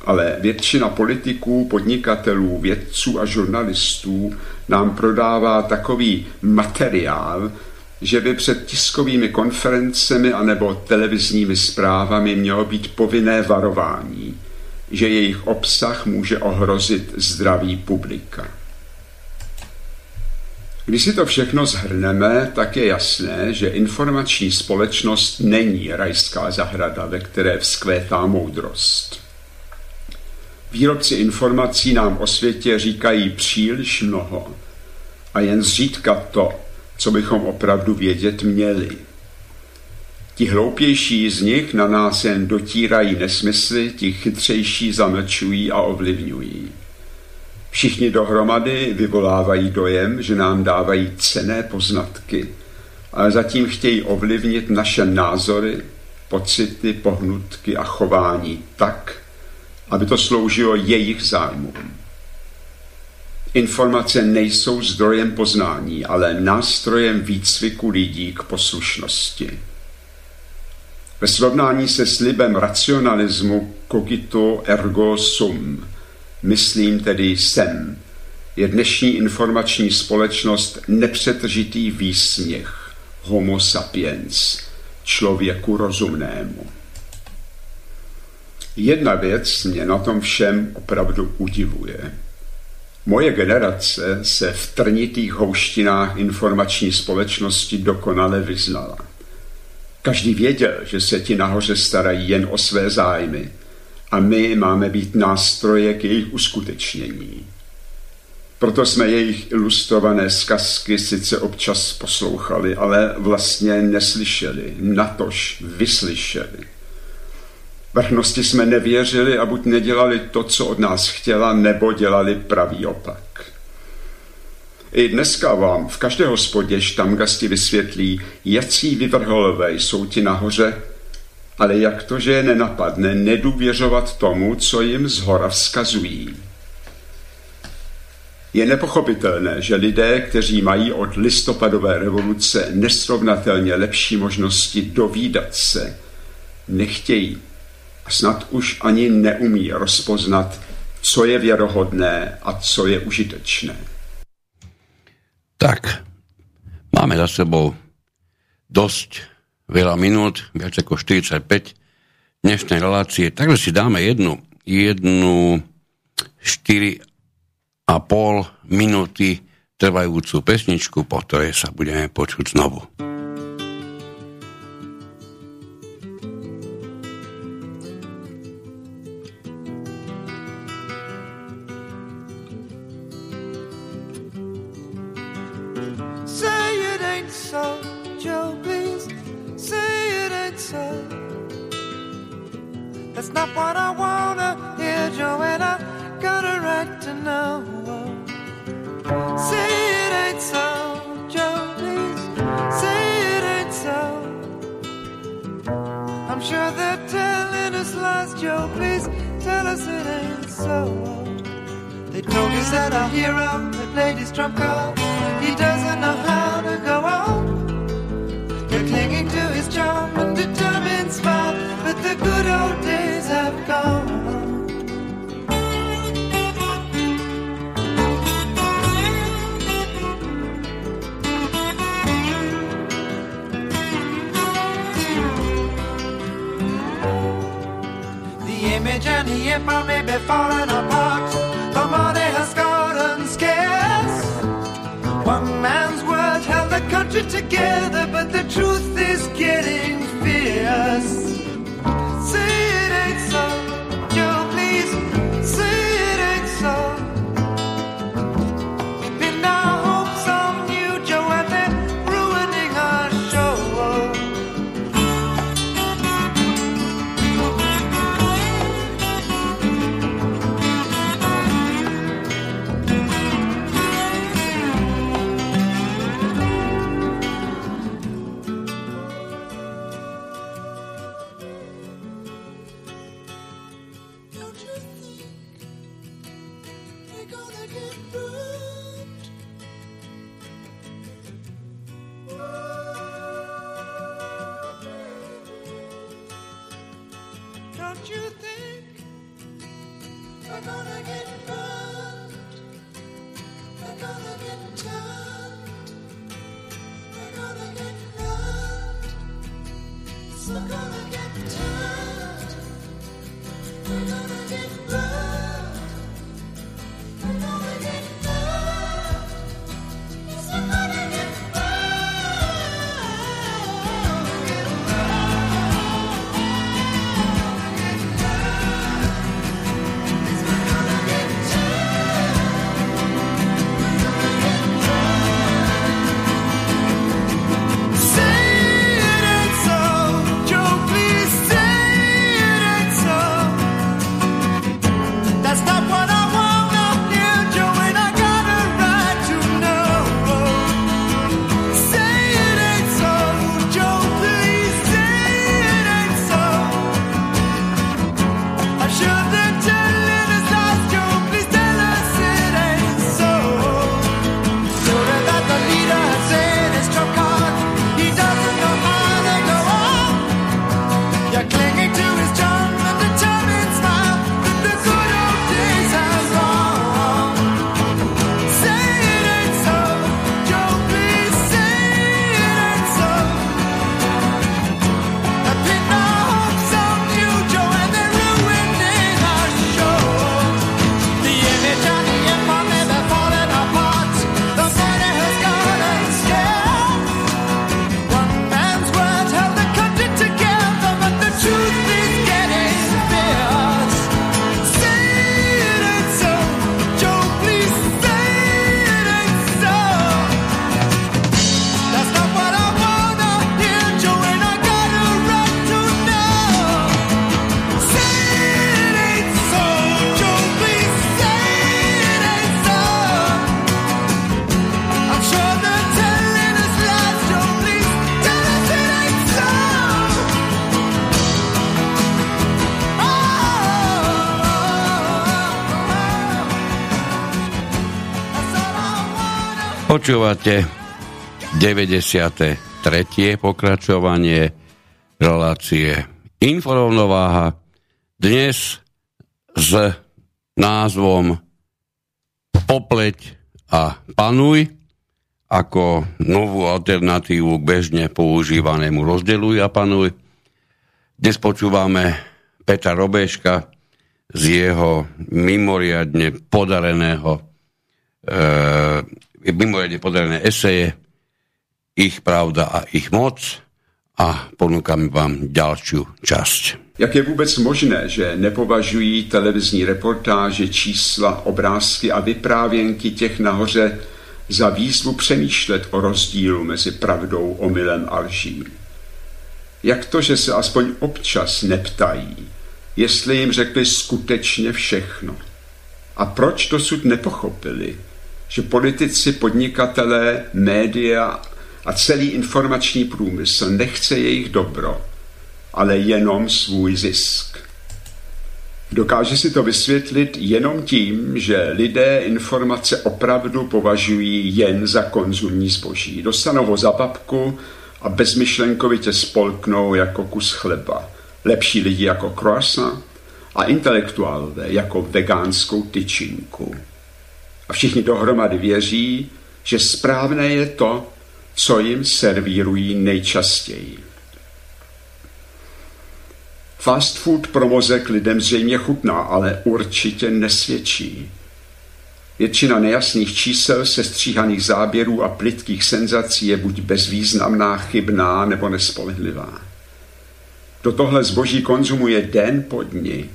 Ale většina politiků, podnikatelů, vědců a žurnalistů nám prodává takový materiál, že by před tiskovými konferencemi anebo televizními zprávami mělo být povinné varování, že jejich obsah může ohrozit zdraví publika. Když si to všechno zhrneme, tak je jasné, že informační společnost není rajská zahrada, ve které vzkvétá moudrost. Výrobci informací nám o světě říkají příliš mnoho a jen zřídka to, co bychom opravdu vědět měli. Ti hloupější z nich na nás jen dotírají nesmysly, ti chytřejší zamlčují a ovlivňují. Všichni dohromady vyvolávají dojem, že nám dávají cené poznatky, ale zatím chtějí ovlivnit naše názory, pocity, pohnutky a chování tak, aby to sloužilo jejich zájmům. Informace nejsou zdrojem poznání, ale nástrojem výcviku lidí k poslušnosti. Ve srovnání se slibem racionalismu cogito ergo sum, myslím tedy jsem, je dnešní informační společnost nepřetržitý výsměch homo sapiens, člověku rozumnému. Jedna věc mě na tom všem opravdu udivuje. Moje generace se v trnitých houštinách informační společnosti dokonale vyznala. Každý věděl, že se ti nahoře starají jen o své zájmy a my máme být nástroje k jejich uskutečnění. Proto jsme jejich ilustrované zkazky sice občas poslouchali, ale vlastně neslyšeli, natož vyslyšeli. Vrchnosti jsme nevěřili a buď nedělali to, co od nás chtěla, nebo dělali pravý opak. I dneska vám v každé hospodě štamgasti vysvětlí, jací vyvrholové jsou ti nahoře, ale jak to, že je nenapadne nedůvěřovat tomu, co jim z hora vzkazují. Je nepochopitelné, že lidé, kteří mají od listopadové revoluce nesrovnatelně lepší možnosti dovídat se, nechtějí snad už ani neumí rozpoznat, co je věrohodné a co je užitečné. Tak, máme za sebou dosť veľa minút, viac ako 45 dnešnej relácie, takže si dáme jednu, jednu 4,5 minúty trvajúcu pesničku, po ktorej sa budeme počuť znovu. Not what I wanna hear, Joanna. Got a right to know. Say it ain't so, Joe, please. Say it ain't so. I'm sure they're telling us lies, Joe, please tell us it ain't so. They told us that our hero, that lady's trump card, he doesn't know how to go on. You're clinging to his charm and determined smile, but the good old days The image and the empire may be falling apart. The money has gotten scarce. One man's word held the country together, but the truth is getting fierce. Počúvate 93. pokračovanie relácie Inforovnováha dnes s názvom Popleť a panuj ako novú alternatívu k bežne používanému rozdeluj a panuj. Dnes počúvame Petra Robeška z jeho mimoriadne podareného e, mimoriadne podarené eseje Ich pravda a ich moc a ponúkam vám ďalšiu časť. Jak je vůbec možné, že nepovažují televizní reportáže, čísla, obrázky a vyprávěnky těch nahoře za výzvu přemýšlet o rozdílu mezi pravdou, omylem a lží? Jak to, že se aspoň občas neptají, jestli jim řekli skutečně všechno? A proč dosud nepochopili, že politici, podnikatelé, média a celý informační průmysl nechce jejich dobro, ale jenom svůj zisk. Dokáže si to vysvětlit jenom tím, že lidé informace opravdu považují jen za konzumní zboží. Dostanou ho za babku a bezmyšlenkovitě spolknou jako kus chleba. Lepší lidi jako croissant a intelektuálové jako vegánskou tyčinku. A všichni dohromady věří, že správné je to, co jim servírují nejčastěji. Fast food pro mozek lidem zřejmě chutná, ale určitě nesvědčí. Většina nejasných čísel, sestříhaných záběrů a plitkých senzací je buď bezvýznamná, chybná nebo nespolehlivá. Kdo tohle zboží konzumuje den po dni,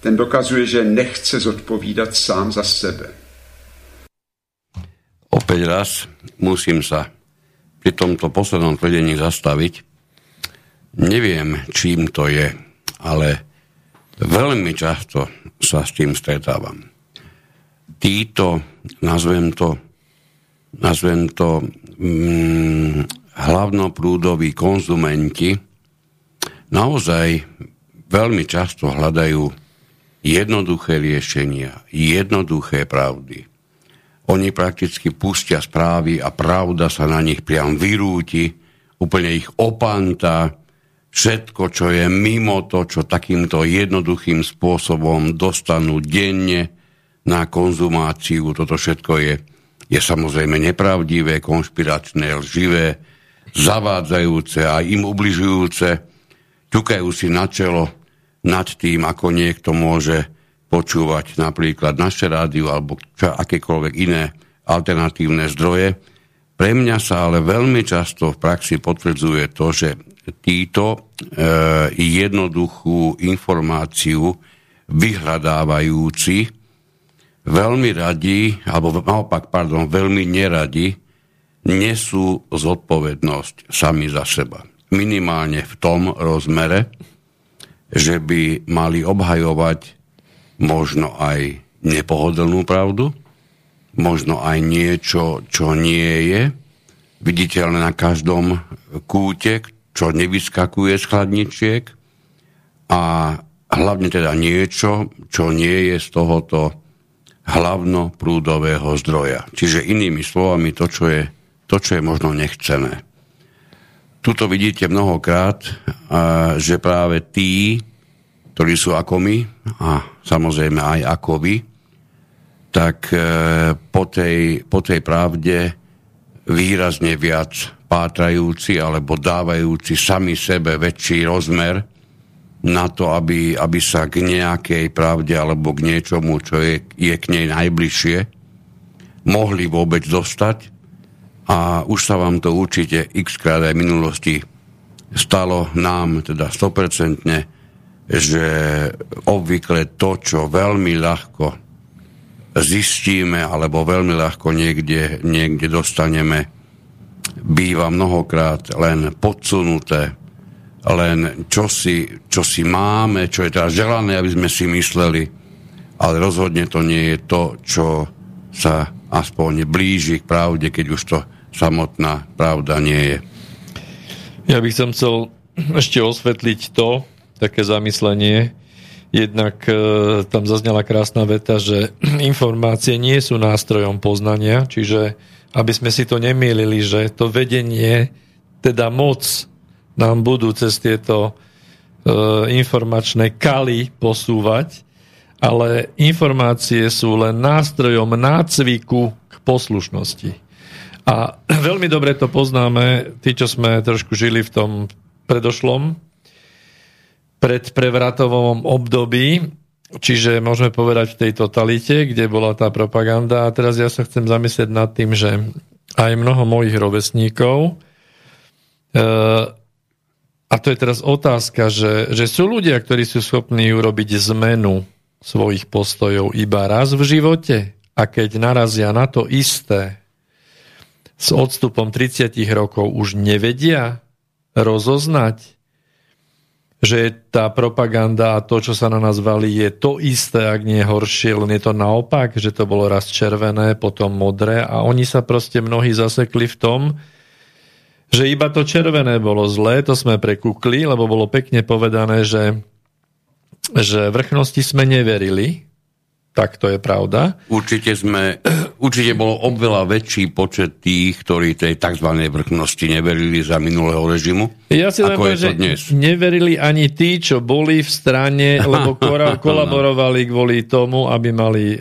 ten dokazuje, že nechce zodpovídat sám za sebe. Opäť raz musím sa pri tomto poslednom tvrdení zastaviť. Neviem, čím to je, ale veľmi často sa s tým stretávam. Títo, nazvem to, nazvem to mm, hlavnoprúdoví konzumenti, naozaj veľmi často hľadajú jednoduché riešenia, jednoduché pravdy. Oni prakticky pustia správy a pravda sa na nich priam vyrúti, úplne ich opanta, všetko, čo je mimo to, čo takýmto jednoduchým spôsobom dostanú denne na konzumáciu, toto všetko je, je samozrejme nepravdivé, konšpiračné, lživé, zavádzajúce a im ubližujúce, ťukajú si na čelo nad tým, ako niekto môže počúvať napríklad naše rádio alebo čo, akékoľvek iné alternatívne zdroje. Pre mňa sa ale veľmi často v praxi potvrdzuje to, že títo e, jednoduchú informáciu vyhľadávajúci veľmi radi, alebo naopak, pardon, veľmi neradi nesú zodpovednosť sami za seba. Minimálne v tom rozmere, že by mali obhajovať možno aj nepohodlnú pravdu, možno aj niečo, čo nie je viditeľné na každom kúte, čo nevyskakuje z chladničiek a hlavne teda niečo, čo nie je z tohoto hlavno prúdového zdroja. Čiže inými slovami to, čo je, to, čo je možno nechcené. Tuto vidíte mnohokrát, že práve tí, ktorí sú ako my, a samozrejme aj ako vy, tak e, po tej, po tej pravde výrazne viac pátrajúci alebo dávajúci sami sebe väčší rozmer na to, aby, aby sa k nejakej pravde alebo k niečomu, čo je, je k nej najbližšie, mohli vôbec dostať. A už sa vám to určite x krát aj v minulosti stalo nám, teda 100%, že obvykle to, čo veľmi ľahko zistíme alebo veľmi ľahko niekde, niekde dostaneme, býva mnohokrát len podsunuté, len čo si, čo si máme, čo je teda želané, aby sme si mysleli, ale rozhodne to nie je to, čo sa aspoň blíži k pravde, keď už to samotná pravda nie je. Ja bych som chcel ešte osvetliť to, také zamyslenie. Jednak e, tam zaznela krásna veta, že (clears throat) informácie nie sú nástrojom poznania, čiže aby sme si to nemielili, že to vedenie, teda moc nám budú cez tieto e, informačné kaly posúvať, ale informácie sú len nástrojom nácviku k poslušnosti. A (clears throat) veľmi dobre to poznáme, tí, čo sme trošku žili v tom predošlom predprevratovom období, čiže môžeme povedať v tej totalite, kde bola tá propaganda. A teraz ja sa chcem zamyslieť nad tým, že aj mnoho mojich rovesníkov, e, a to je teraz otázka, že, že sú ľudia, ktorí sú schopní urobiť zmenu svojich postojov iba raz v živote a keď narazia na to isté, s odstupom 30 rokov už nevedia rozoznať, že tá propaganda a to, čo sa na nás valí, je to isté, ak nie horšie, len je to naopak, že to bolo raz červené, potom modré a oni sa proste mnohí zasekli v tom, že iba to červené bolo zlé, to sme prekúkli, lebo bolo pekne povedané, že, že vrchnosti sme neverili, tak to je pravda. Určite sme, (clears throat) určite bolo oveľa väčší počet tých, ktorí tej tzv. vrchnosti neverili za minulého režimu. Ja si ako je to dnes. neverili ani tí, čo boli v strane, lebo (laughs) kolaborovali kvôli tomu, aby mali e,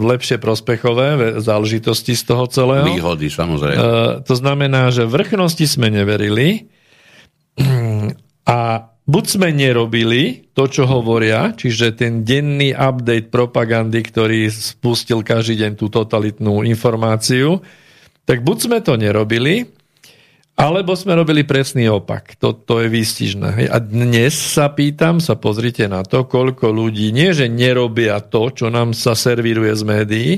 lepšie prospechové záležitosti z toho celého. Výhody, samozrejme. Uh, to znamená, že vrchnosti sme neverili (clears throat) a buď sme nerobili to, čo hovoria, čiže ten denný update propagandy, ktorý spustil každý deň tú totalitnú informáciu, tak buď sme to nerobili, alebo sme robili presný opak. To, to je výstižné. A dnes sa pýtam, sa pozrite na to, koľko ľudí nie, že nerobia to, čo nám sa servíruje z médií,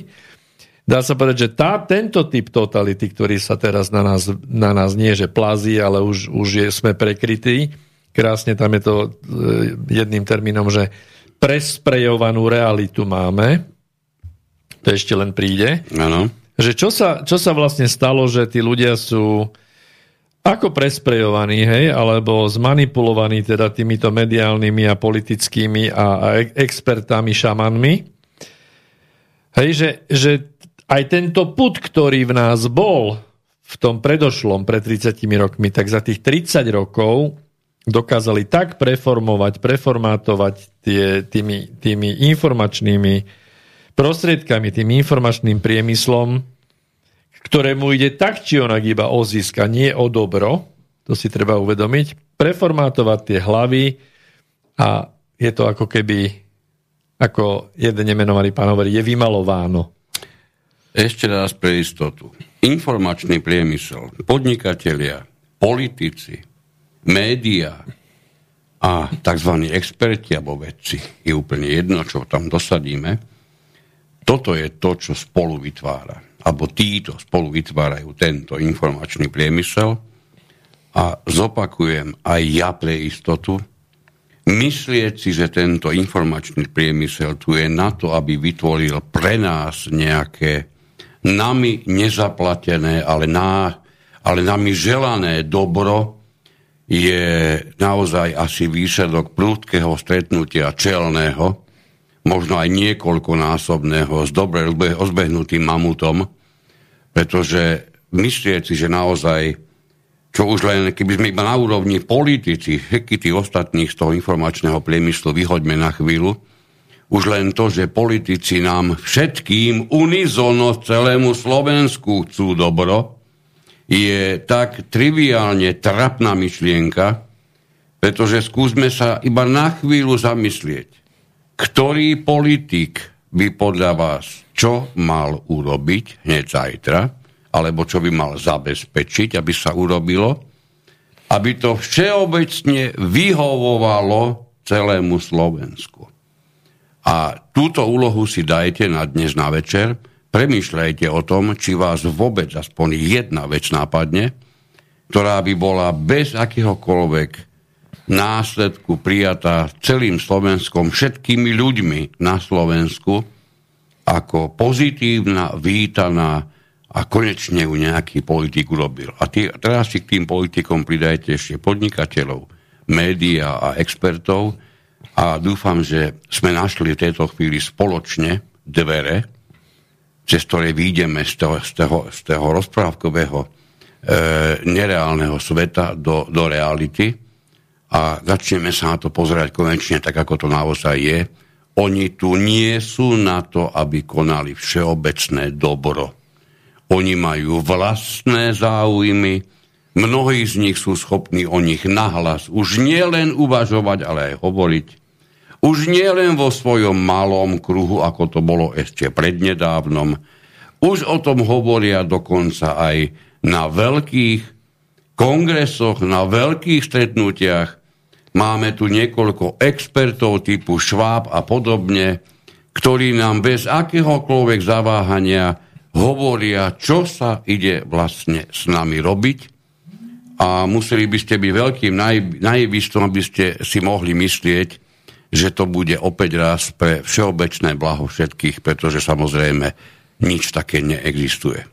dá sa povedať, že tá, tento typ totality, ktorý sa teraz na nás, na nás nie že plazí, ale už, už je, sme prekrytí, krásne tam je to e, jedným termínom, že presprejovanú realitu máme, to ešte len príde, Áno. že čo sa, čo sa vlastne stalo, že tí ľudia sú ako presprejovaní, hej, alebo zmanipulovaní teda týmito mediálnymi a politickými a, a e- expertami, šamanmi. Hej, že, že aj tento put, ktorý v nás bol v tom predošlom, pred 30 rokmi, tak za tých 30 rokov dokázali tak preformovať, preformátovať tie, tými, tými informačnými prostriedkami, tým informačným priemyslom, ktorému ide tak či onak iba o zisk a nie o dobro, to si treba uvedomiť, preformátovať tie hlavy a je to ako keby, ako jeden nemenovaný pán hovorí, je vymalováno. Ešte raz pre istotu. Informačný priemysel, podnikatelia, politici, médiá a tzv. experti alebo vedci, je úplne jedno, čo tam dosadíme, toto je to, čo spolu vytvára. Alebo títo spolu vytvárajú tento informačný priemysel. A zopakujem aj ja pre istotu, myslieť si, že tento informačný priemysel tu je na to, aby vytvoril pre nás nejaké nami nezaplatené, ale, ná, ale nami želané dobro, je naozaj asi výsledok prúdkeho stretnutia čelného, možno aj niekoľkonásobného s dobre rozbehnutým mamutom, pretože myslieť si, že naozaj, čo už len, keby sme iba na úrovni politici, heky tí ostatných z toho informačného priemyslu vyhoďme na chvíľu, už len to, že politici nám všetkým unizono celému Slovensku chcú dobro, je tak triviálne trapná myšlienka, pretože skúsme sa iba na chvíľu zamyslieť, ktorý politik by podľa vás čo mal urobiť hneď zajtra, alebo čo by mal zabezpečiť, aby sa urobilo, aby to všeobecne vyhovovalo celému Slovensku. A túto úlohu si dajte na dnes na večer, premýšľajte o tom, či vás vôbec aspoň jedna vec nápadne, ktorá by bola bez akéhokoľvek následku prijatá celým Slovenskom, všetkými ľuďmi na Slovensku, ako pozitívna, vítaná a konečne ju nejaký politik urobil. A tí, teraz si k tým politikom pridajte ešte podnikateľov, médiá a expertov a dúfam, že sme našli v tejto chvíli spoločne dvere, cez ktoré výjdeme z toho, z toho, z toho rozprávkového e, nereálneho sveta do, do reality a začneme sa na to pozerať konečne tak, ako to naozaj je. Oni tu nie sú na to, aby konali všeobecné dobro. Oni majú vlastné záujmy, mnohí z nich sú schopní o nich nahlas už nielen uvažovať, ale aj hovoriť. Už nie len vo svojom malom kruhu, ako to bolo ešte prednedávnom. Už o tom hovoria dokonca aj na veľkých kongresoch, na veľkých stretnutiach. Máme tu niekoľko expertov typu Šváb a podobne, ktorí nám bez akéhokoľvek zaváhania hovoria, čo sa ide vlastne s nami robiť. a museli by ste byť veľkým naj, najivistom, aby ste si mohli myslieť, že to bude opäť raz pre všeobecné blaho všetkých, pretože samozrejme nič také neexistuje.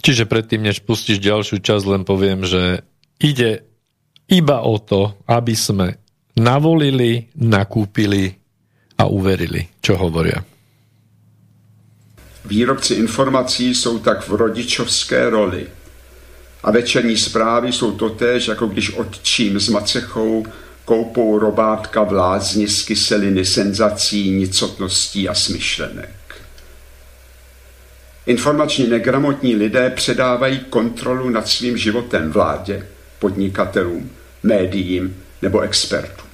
Čiže predtým, než pustíš ďalšiu časť, len poviem, že ide iba o to, aby sme navolili, nakúpili a uverili, čo hovoria. Výrobci informací jsou tak v rodičovské roli. A večerní zprávy jsou totéž, jako když odčím s macechou koupou robátka v lázni z kyseliny senzací, nicotností a smyšlenek. Informačně negramotní lidé předávají kontrolu nad svým životem vládě, podnikatelům, médiím nebo expertům.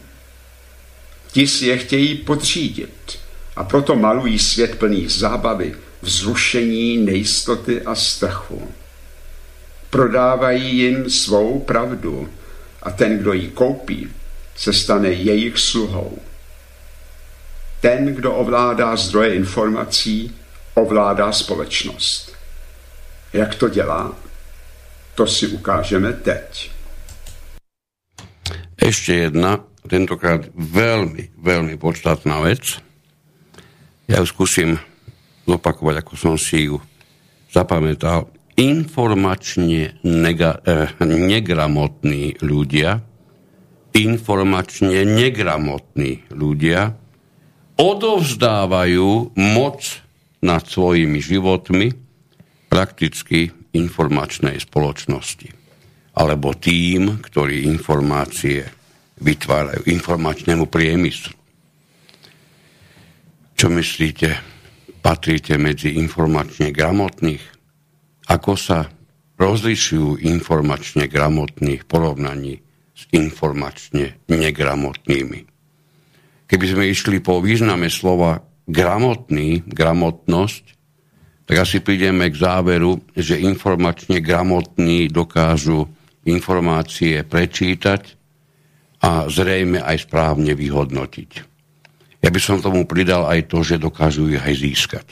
Ti si je chtějí podřídit a proto malují svět plný zábavy, vzrušení, nejistoty a strachu. Prodávají jim svou pravdu a ten, kdo ji koupí, se stane jejich sluhou. Ten, kdo ovládá zdroje informací, ovládá společnost. Jak to dělá? To si ukážeme teď. Ešte jedna, tentokrát veľmi, veľmi podstatná vec. Ja ju skúsim zopakovať, ako som si ju zapamätal. Informačne nega, eh, negramotní ľudia, informačne negramotní ľudia odovzdávajú moc nad svojimi životmi prakticky informačnej spoločnosti alebo tým, ktorí informácie vytvárajú, informačnému priemyslu. Čo myslíte? Patríte medzi informačne gramotných? Ako sa rozlišujú informačne gramotní v porovnaní s informačne negramotnými? Keby sme išli po význame slova gramotný, gramotnosť, tak asi prídeme k záveru, že informačne gramotní dokážu informácie prečítať a zrejme aj správne vyhodnotiť. Ja by som tomu pridal aj to, že dokážu ich aj získať.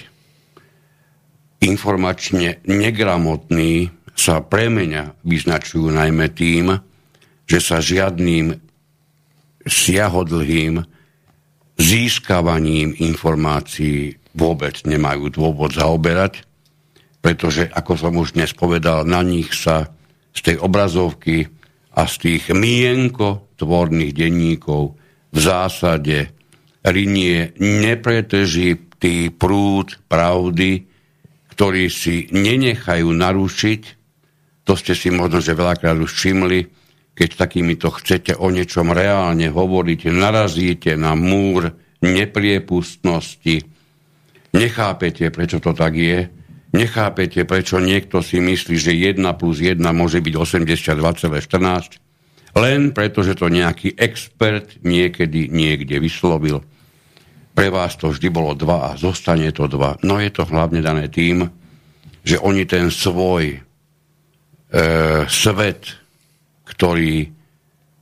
Informačne negramotní sa premenia vyznačujú najmä tým, že sa žiadnym siahodlhým získavaním informácií vôbec nemajú dôvod zaoberať, pretože, ako som už dnes povedal, na nich sa z tej obrazovky a z tých mienko tvorných denníkov v zásade rinie nepretržitý prúd pravdy, ktorý si nenechajú narušiť. To ste si možno, že veľakrát už všimli, keď takýmito chcete o niečom reálne hovoriť, narazíte na múr nepriepustnosti, nechápete, prečo to tak je, Nechápete, prečo niekto si myslí, že 1 plus 1 môže byť 82,14, len preto, že to nejaký expert niekedy niekde vyslovil. Pre vás to vždy bolo 2 a zostane to 2. No je to hlavne dané tým, že oni ten svoj e, svet, ktorý,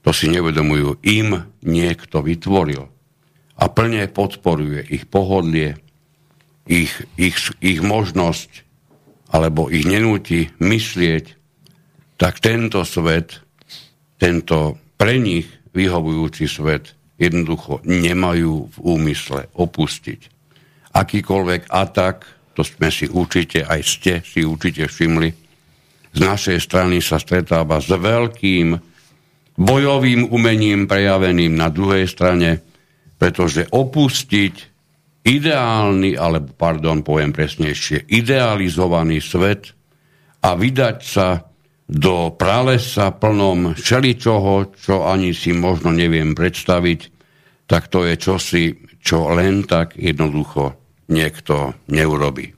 to si nevedomujú, im niekto vytvoril a plne podporuje ich pohodlie, ich, ich, ich možnosť alebo ich nenúti myslieť, tak tento svet, tento pre nich vyhovujúci svet jednoducho nemajú v úmysle opustiť. Akýkoľvek atak, to sme si určite, aj ste si určite všimli, z našej strany sa stretáva s veľkým bojovým umením prejaveným na druhej strane, pretože opustiť ideálny, alebo pardon, poviem presnejšie, idealizovaný svet a vydať sa do pralesa plnom všeličoho, čo ani si možno neviem predstaviť, tak to je čosi, čo len tak jednoducho niekto neurobí.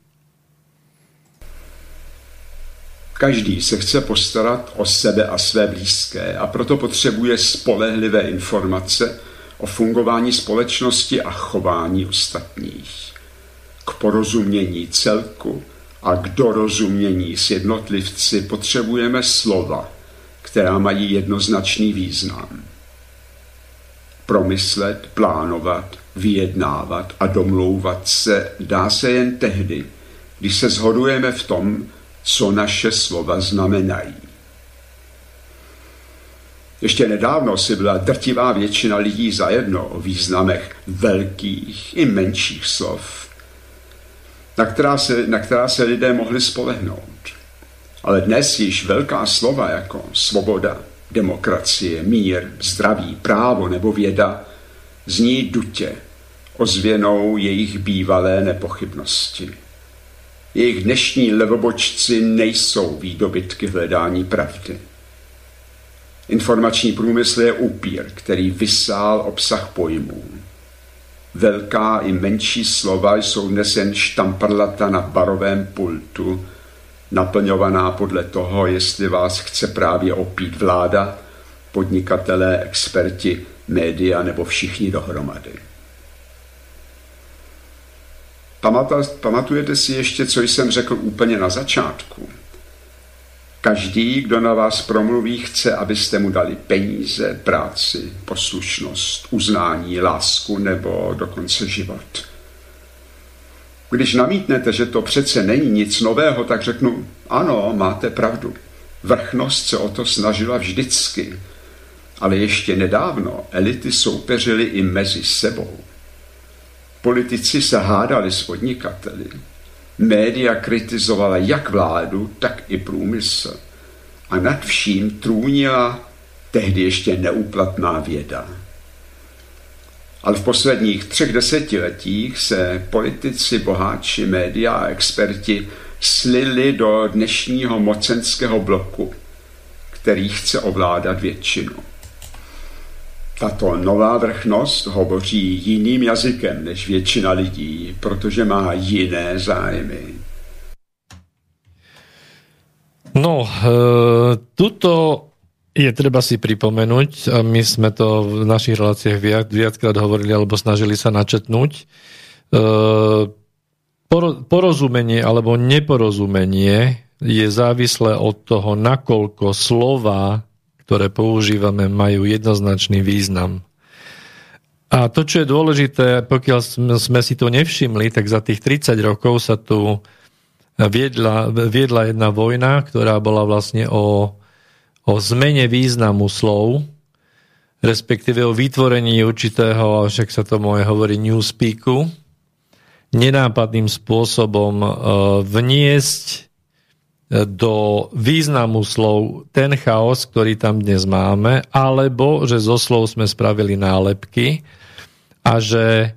Každý se chce postarat o sebe a své blízké a proto potřebuje spolehlivé informace, o fungování společnosti a chování ostatních, k porozumění celku a k dorozumění s jednotlivci potřebujeme slova, která mají jednoznačný význam. Promyslet, plánovat, vyjednávat a domlouvat se dá se jen tehdy, když se shodujeme v tom, co naše slova znamenají. Ještě nedávno si byla drtivá většina lidí zajedno o významech velkých i menších slov, na která se, na která se lidé mohli spolehnout. Ale dnes již velká slova jako svoboda, demokracie, mír, zdraví, právo nebo věda zní dutě, ozvěnou jejich bývalé nepochybnosti. Jejich dnešní levobočci nejsou výdobytky hledání pravdy. Informační průmysl je upír, který vysál obsah pojmů. Velká i menší slova jsou dnes jen štamprlata na barovém pultu, naplňovaná podle toho, jestli vás chce právě opít vláda, podnikatelé, experti, média nebo všichni dohromady. Pamatujete si ještě, co jsem řekl úplně na začátku? Každý, kdo na vás promluví, chce, abyste mu dali peníze, práci, poslušnost, uznání, lásku nebo dokonce život. Když namítnete, že to přece není nic nového, tak řeknu, ano, máte pravdu. Vrchnost se o to snažila vždycky, ale ještě nedávno elity soupeřily i mezi sebou. Politici se hádali s podnikateli. Média kritizovala jak vládu, tak i průmysl. A nad vším trůnila tehdy ještě neúplatná věda. Ale v posledních třech desetiletích se politici, boháči, média a experti slili do dnešního mocenského bloku, který chce ovládat většinu. Tato nová vrchnost hovoří jiným jazykem než většina lidí, protože má jiné zájmy. No, e, tuto je treba si pripomenúť, a my sme to v našich reláciách viac, viackrát hovorili alebo snažili sa načetnúť. E, porozumenie alebo neporozumenie je závislé od toho, nakoľko slova ktoré používame, majú jednoznačný význam. A to, čo je dôležité, pokiaľ sme si to nevšimli, tak za tých 30 rokov sa tu viedla, viedla jedna vojna, ktorá bola vlastne o, o zmene významu slov, respektíve o vytvorení určitého, však sa tomu aj hovorí newspeaku, nenápadným spôsobom e, vniesť do významu slov ten chaos, ktorý tam dnes máme, alebo že zo slov sme spravili nálepky a že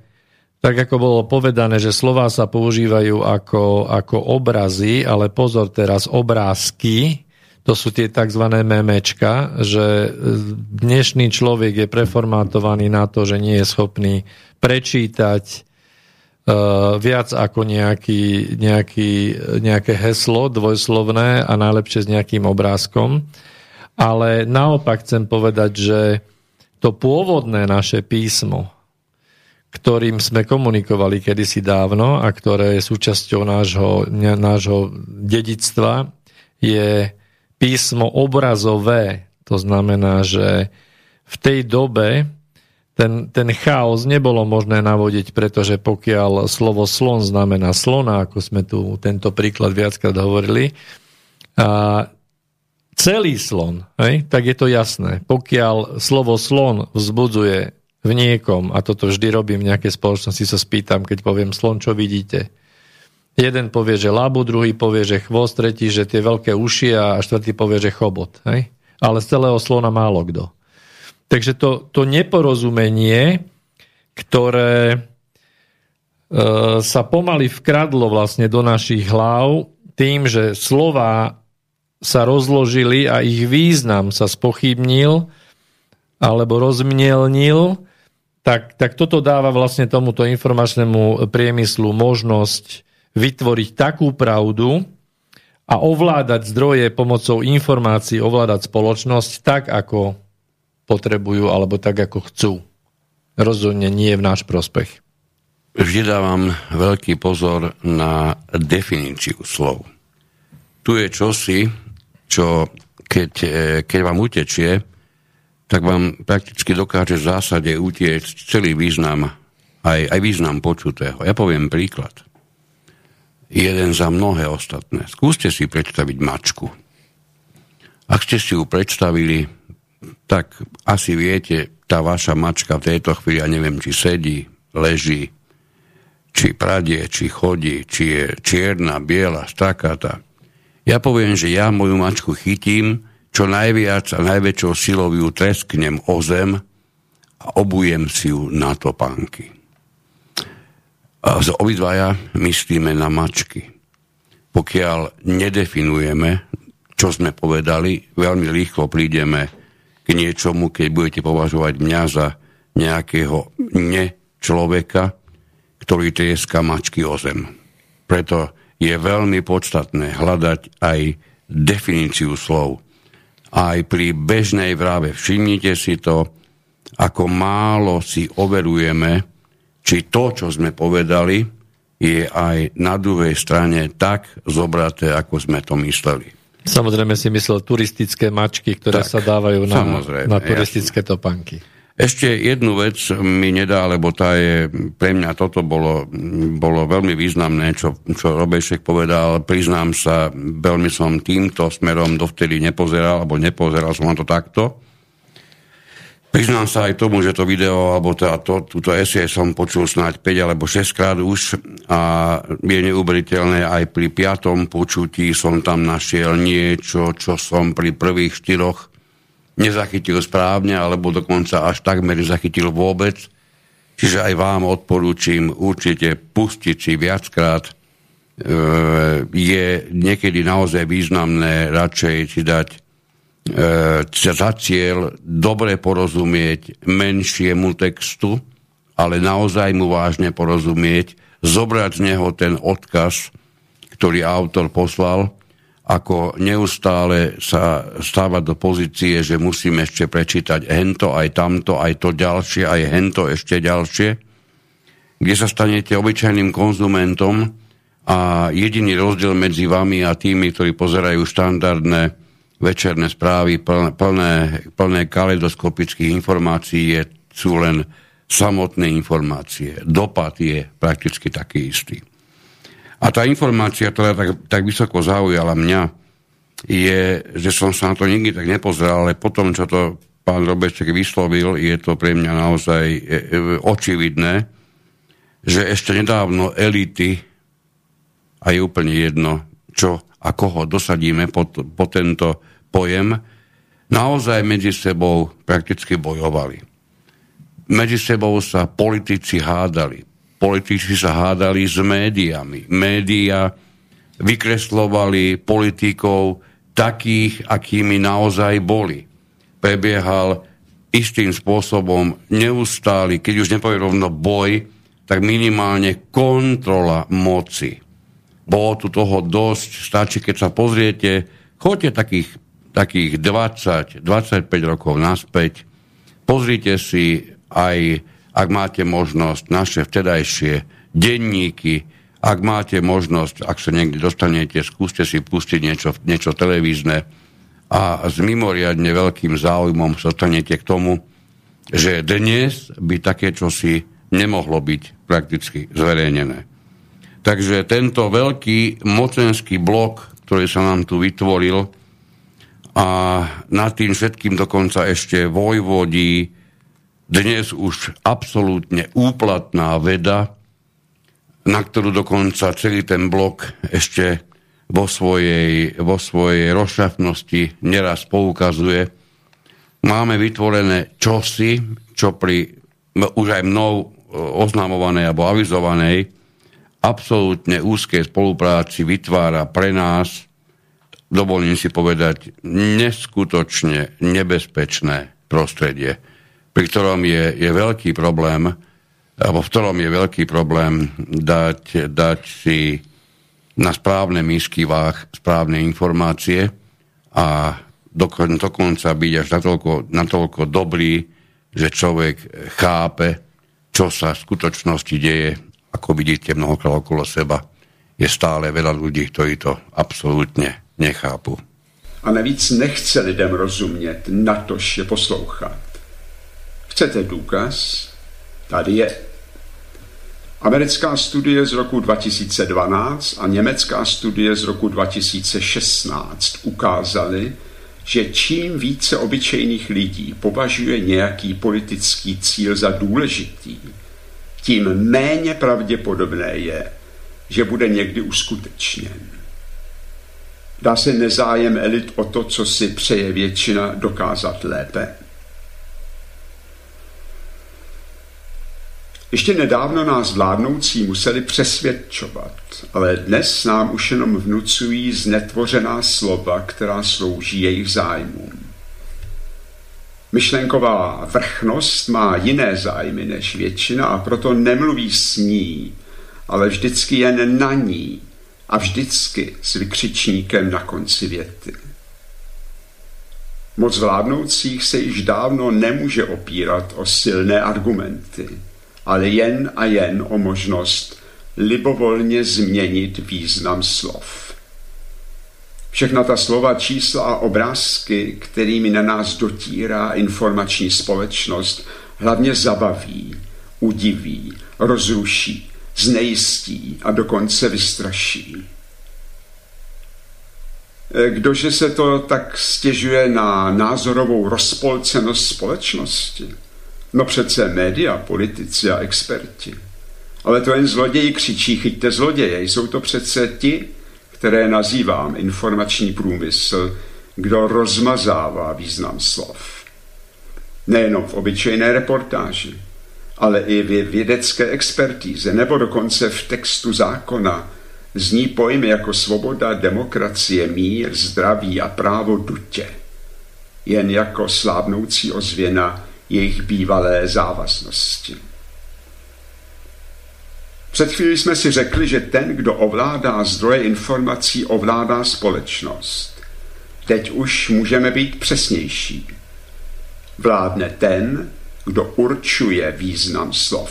tak ako bolo povedané, že slová sa používajú ako, ako obrazy, ale pozor teraz, obrázky, to sú tie tzv. memečka, že dnešný človek je preformátovaný na to, že nie je schopný prečítať viac ako nejaký, nejaký, nejaké heslo dvojslovné a najlepšie s nejakým obrázkom. Ale naopak chcem povedať, že to pôvodné naše písmo, ktorým sme komunikovali kedysi dávno a ktoré je súčasťou nášho, nášho dedictva, je písmo obrazové. To znamená, že v tej dobe ten, ten chaos nebolo možné navodiť, pretože pokiaľ slovo slon znamená slona, ako sme tu tento príklad viackrát hovorili, a celý slon, hej, tak je to jasné. Pokiaľ slovo slon vzbudzuje v niekom, a toto vždy robím v nejakej spoločnosti, sa spýtam, keď poviem slon, čo vidíte? Jeden povie, že labu, druhý povie, že chvost, tretí, že tie veľké uši a štvrtý povie, že chobot. Hej? Ale z celého slona málo kto. Takže to, to neporozumenie, ktoré e, sa pomaly vkradlo vlastne do našich hlav tým, že slova sa rozložili a ich význam sa spochybnil alebo rozmielnil, tak, tak toto dáva vlastne tomuto informačnému priemyslu možnosť vytvoriť takú pravdu a ovládať zdroje pomocou informácií, ovládať spoločnosť tak, ako potrebujú alebo tak, ako chcú. Rozhodne nie v náš prospech. Vždy dávam veľký pozor na definíciu slov. Tu je čosi, čo keď, e, keď vám utečie, tak vám prakticky dokáže v zásade utieť celý význam, aj, aj význam počutého. Ja poviem príklad. Jeden za mnohé ostatné. Skúste si predstaviť mačku. Ak ste si ju predstavili, tak asi viete, tá vaša mačka v tejto chvíli, ja neviem, či sedí, leží, či pradie, či chodí, či je čierna, biela, strakata. Ja poviem, že ja moju mačku chytím, čo najviac a najväčšou silou ju tresknem o zem a obujem si ju na topánky. A z obidvaja myslíme na mačky. Pokiaľ nedefinujeme, čo sme povedali, veľmi rýchlo prídeme k niečomu, keď budete považovať mňa za nejakého nečloveka, ktorý trieska mačky o zem. Preto je veľmi podstatné hľadať aj definíciu slov. Aj pri bežnej vrave všimnite si to, ako málo si overujeme, či to, čo sme povedali, je aj na druhej strane tak zobraté, ako sme to mysleli. Samozrejme si myslel turistické mačky, ktoré Tak, sa dávajú na, na turistické topanky. Ešte jednu vec mi nedá, lebo tá je, pre mňa toto bolo, bolo veľmi významné, čo, čo Robešek povedal. Priznám sa, veľmi som týmto smerom dovtedy nepozeral, alebo nepozeral som na to takto. Priznám sa aj tomu, že to video, alebo teda to, túto esie som počul snáď 5 alebo 6 krát už a je neuberiteľné aj pri piatom počutí som tam našiel niečo, čo som pri prvých štyroch nezachytil správne, alebo dokonca až takmer nezachytil vôbec. Čiže aj vám odporúčim určite pustiť si viackrát. E, je niekedy naozaj významné radšej si dať za cieľ dobre porozumieť menšiemu textu, ale naozaj mu vážne porozumieť, zobrať z neho ten odkaz, ktorý autor poslal ako neustále sa stávať do pozície, že musíme ešte prečítať hento, aj tamto, aj to ďalšie, aj hento ešte ďalšie, kde sa stanete obyčajným konzumentom a jediný rozdiel medzi vami a tými, ktorí pozerajú štandardné večerné správy plné, plné, plné kaleidoskopických informácií je, sú len samotné informácie. Dopad je prakticky taký istý. A tá informácia, ktorá tak, tak vysoko zaujala mňa, je, že som sa na to nikdy tak nepozeral, ale potom, čo to pán Robeček vyslovil, je to pre mňa naozaj e, e, očividné, že ešte nedávno elity, a je úplne jedno, čo a koho dosadíme pod, pod tento pojem, naozaj medzi sebou prakticky bojovali. Medzi sebou sa politici hádali politici sa hádali s médiami. Média vykreslovali politikov takých, akými naozaj boli. Prebiehal istým spôsobom neustály, keď už nepovie rovno boj, tak minimálne kontrola moci. Bolo tu toho dosť, stačí, keď sa pozriete, choďte takých, takých 20-25 rokov naspäť, pozrite si aj ak máte možnosť, naše vtedajšie denníky, ak máte možnosť, ak sa niekde dostanete, skúste si pustiť niečo, niečo televízne. A s mimoriadne veľkým záujmom sa dostanete k tomu, že dnes by také čosi nemohlo byť prakticky zverejnené. Takže tento veľký mocenský blok, ktorý sa nám tu vytvoril a nad tým všetkým dokonca ešte vojvodí dnes už absolútne úplatná veda, na ktorú dokonca celý ten blok ešte vo svojej, vo svojej rozšafnosti neraz poukazuje. Máme vytvorené čosi, čo pri už aj mnou oznamovanej alebo avizovanej absolútne úzkej spolupráci vytvára pre nás, dovolím si povedať, neskutočne nebezpečné prostredie pri ktorom je, je veľký problém, alebo v ktorom je veľký problém dať, dať si na správne misky váh správne informácie a dokon, dokonca byť až natoľko, natoľko dobrý, že človek chápe, čo sa v skutočnosti deje, ako vidíte mnohokrát okolo seba. Je stále veľa ľudí, ktorí to absolútne nechápu. A navíc nechce lidem rozumět, natož je poslouchat. Chcete důkaz? Tady je. Americká studie z roku 2012 a německá studie z roku 2016 ukázaly, že čím více obyčejných lidí považuje nějaký politický cíl za důležitý, tím méně pravděpodobné je, že bude někdy uskutečněn. Dá se nezájem elit o to, co si přeje většina, dokázat lépe. Ještě nedávno nás vládnoucí museli přesvědčovat, ale dnes nám už jenom vnucují znetvořená slova, která slouží jejich zájmům. Myšlenková vrchnost má jiné zájmy než většina a proto nemluví s ní, ale vždycky jen na ní a vždycky s vykřičníkem na konci věty. Moc vládnoucích se již dávno nemůže opírat o silné argumenty, ale jen a jen o možnost libovolně změnit význam slov. Všechna ta slova, čísla a obrázky, kterými na nás dotírá informační společnost, hlavně zabaví, udiví, rozruší, znejistí a dokonce vystraší. Kdože se to tak stěžuje na názorovou rozpolcenost společnosti? No přece média, politici a experti. Ale to jen zloději křičí, chyťte zloděje. Jsou to přece ti, které nazývám informační průmysl, kdo rozmazává význam slov. Nejenom v obyčejné reportáži, ale i v vědecké expertíze nebo dokonce v textu zákona zní pojmy jako svoboda, demokracie, mír, zdraví a právo dutě. Jen jako slábnoucí ozvěna jejich bývalé závaznosti. Před chvíli jsme si řekli, že ten, kdo ovládá zdroje informací, ovládá společnost. Teď už můžeme být přesnější. Vládne ten, kdo určuje význam slov.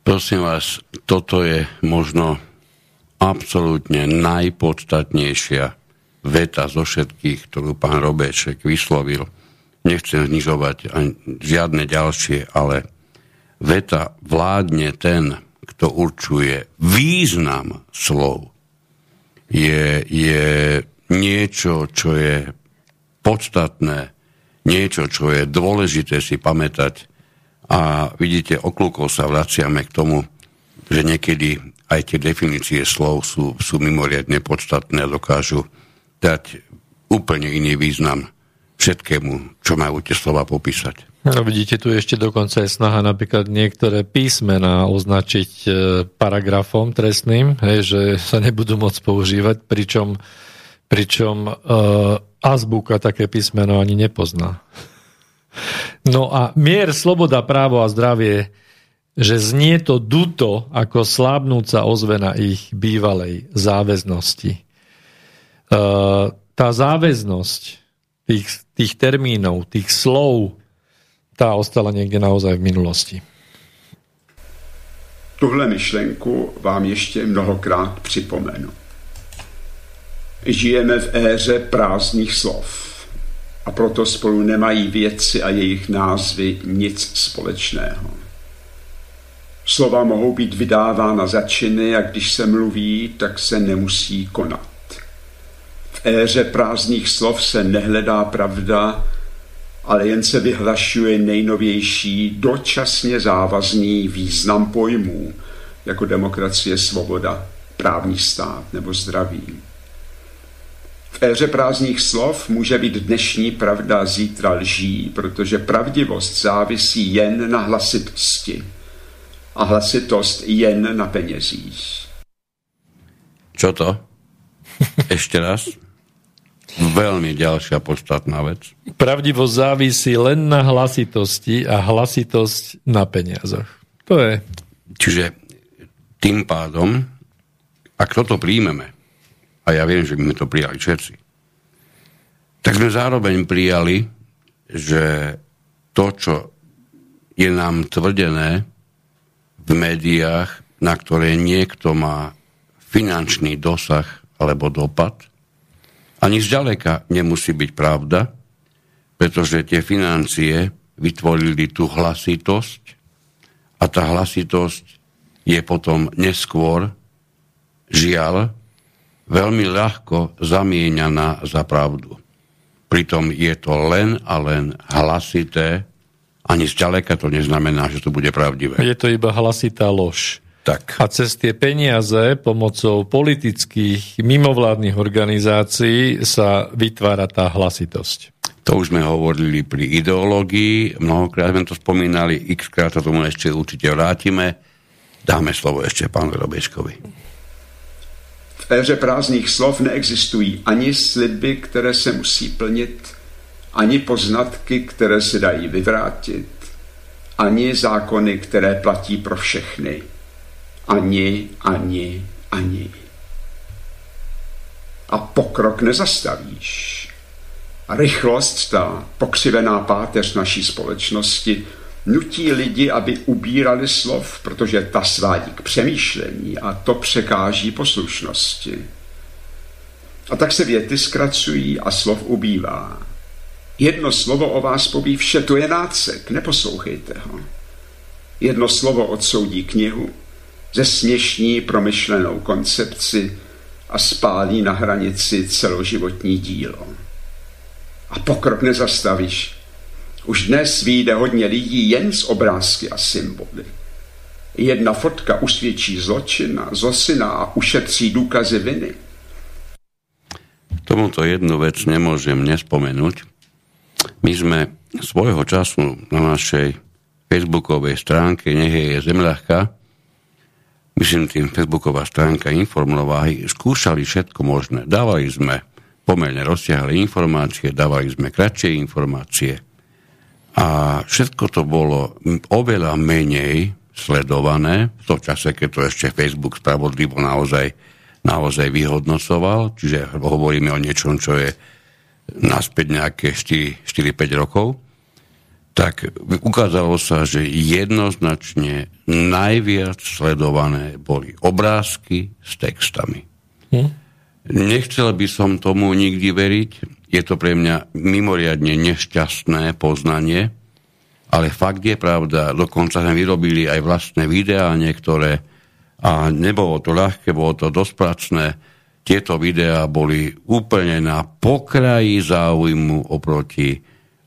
Prosím vás, toto je možno absolútne najpodstatnejšia veta zo všetkých, ktorú pán Robeček vyslovil. Nechcem znižovať ani žiadne ďalšie, ale veta vládne ten, kto určuje význam slov, je, je niečo, čo je podstatné, niečo, čo je dôležité si pamätať. A vidíte, oklukov sa vraciame k tomu, že niekedy aj tie definície slov sú, sú mimoriadne podstatné a dokážu dať úplne iný význam všetkému, čo majú tie slova popísať. No vidíte, tu ešte dokonca je snaha napríklad niektoré písmená označiť e, paragrafom trestným, hej, že sa nebudú môcť používať, pričom, pričom e, azbuka také písmeno ani nepozná. No a mier, sloboda, právo a zdravie, že znie to duto ako slabnúca ozvena ich bývalej záväznosti. E, tá záväznosť tých, tých termínov, tých slov, tá ostala niekde naozaj v minulosti. Tuhle myšlenku vám ještě mnohokrát připomenu. Žijeme v éře prázdných slov a proto spolu nemají věci a jejich názvy nic společného. Slova mohou být vydávána za činy a když se mluví, tak se nemusí konat. V éře prázdných slov se nehledá pravda, ale jen se vyhlašuje nejnovější dočasně závazný význam pojmů, jako demokracie, svoboda, právní stát nebo zdraví. V éře prázdných slov může být dnešní pravda zítra lží, protože pravdivost závisí jen na hlasitosti a hlasitost jen na penězích. Čo to? (laughs) Ešte raz? Veľmi ďalšia podstatná vec. Pravdivosť závisí len na hlasitosti a hlasitosť na peniazoch. To je... Čiže tým pádom, ak toto príjmeme, a ja viem, že sme to prijali všetci, tak sme zároveň prijali, že to, čo je nám tvrdené v médiách, na ktoré niekto má finančný dosah alebo dopad, ani zďaleka nemusí byť pravda, pretože tie financie vytvorili tú hlasitosť a tá hlasitosť je potom neskôr, žiaľ, veľmi ľahko zamieňaná za pravdu. Pritom je to len a len hlasité, ani zďaleka to neznamená, že to bude pravdivé. Je to iba hlasitá lož. Tak. A cez tie peniaze pomocou politických mimovládnych organizácií sa vytvára tá hlasitosť. To už sme hovorili pri ideológii, mnohokrát sme to spomínali, x krát sa tomu ešte určite vrátime. Dáme slovo ešte pánu Robeškovi. Éře prázdných slov neexistují ani sliby, které se musí plnit, ani poznatky, které se dají vyvrátit, ani zákony, které platí pro všechny. Ani, ani, ani. A pokrok nezastavíš. Rychlost, ta pokřivená páteř naší společnosti, nutí lidi, aby ubírali slov, protože ta svádí k přemýšlení a to překáží poslušnosti. A tak se věty zkracují a slov ubývá. Jedno slovo o vás poví vše, to je nácek, neposlouchejte ho. Jedno slovo odsoudí knihu, zesměšní promyšlenou koncepci a spálí na hranici celoživotní dílo. A pokrok nezastavíš. Už dnes vyjde hodně lidí jen z obrázky a symboly. Jedna fotka usvědčí zločina, zlosina a ušetří důkazy viny. Tomuto jednu vec nemôžem nespomenúť. My sme svojho času na našej facebookovej stránke Nech je zemľahka, myslím tým facebooková stránka Informlováhy, skúšali všetko možné. Dávali sme pomerne rozsiahle informácie, dávali sme kratšie informácie a všetko to bolo oveľa menej sledované v tom čase, keď to ešte Facebook spravodlivo naozaj, naozaj vyhodnocoval, čiže hovoríme o niečom, čo je naspäť nejaké 4-5 rokov, tak ukázalo sa, že jednoznačne najviac sledované boli obrázky s textami. Hm? Nechcel by som tomu nikdy veriť, je to pre mňa mimoriadne nešťastné poznanie, ale fakt je pravda, dokonca sme vyrobili aj vlastné videá niektoré a nebolo to ľahké, bolo to dosť pracné. Tieto videá boli úplne na pokraji záujmu oproti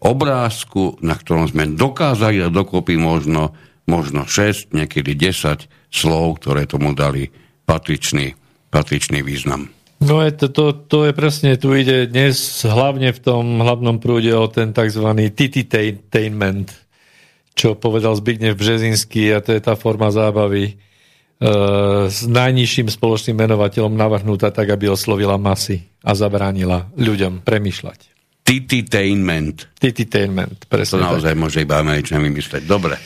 obrázku, na ktorom sme dokázali dať dokopy možno, možno 6, niekedy 10 slov, ktoré tomu dali patričný, patričný význam. No je to, to, to je presne, tu ide dnes hlavne v tom hlavnom prúde o ten tzv. tititainment, čo povedal Zbignev Březinský a to je tá forma zábavy e, s najnižším spoločným menovateľom navrhnutá tak, aby oslovila masy a zabránila ľuďom premyšľať. Tititainment. Tititainment, To presne naozaj tak. môže iba Američan vymysleť. Dobre.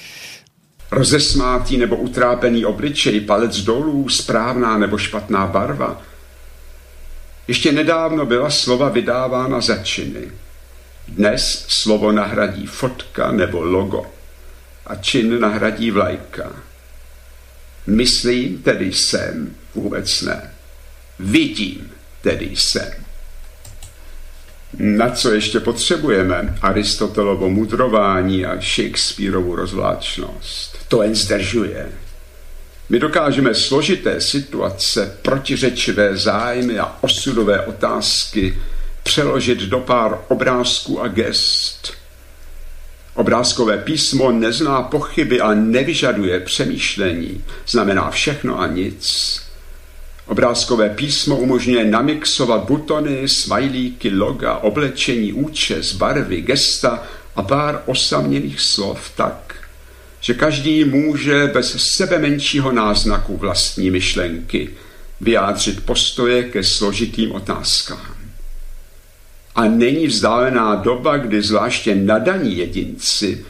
Rozesmátý nebo utrápený obličej, palec dolů, správná nebo špatná barva. Ještě nedávno byla slova vydávána za činy. Dnes slovo nahradí fotka nebo logo a čin nahradí vlajka. Myslím, tedy jsem, vůbec ne. Vidím, tedy jsem. Na co ještě potřebujeme? Aristotelovo mudrování a Shakespeareovu rozvláčnost. To jen zdržuje. My dokážeme složité situace, protiřečivé zájmy a osudové otázky přeložit do pár obrázků a gest. Obrázkové písmo nezná pochyby a nevyžaduje přemýšlení. Znamená všechno a nic. Obrázkové písmo umožňuje namixovat butony, smajlíky, loga, oblečení, účes, barvy, gesta a pár osamělých slov tak, že každý může bez sebe menšího náznaku vlastní myšlenky vyjádřit postoje ke složitým otázkám. A není vzdálená doba, kdy zvláště nadaní jedinci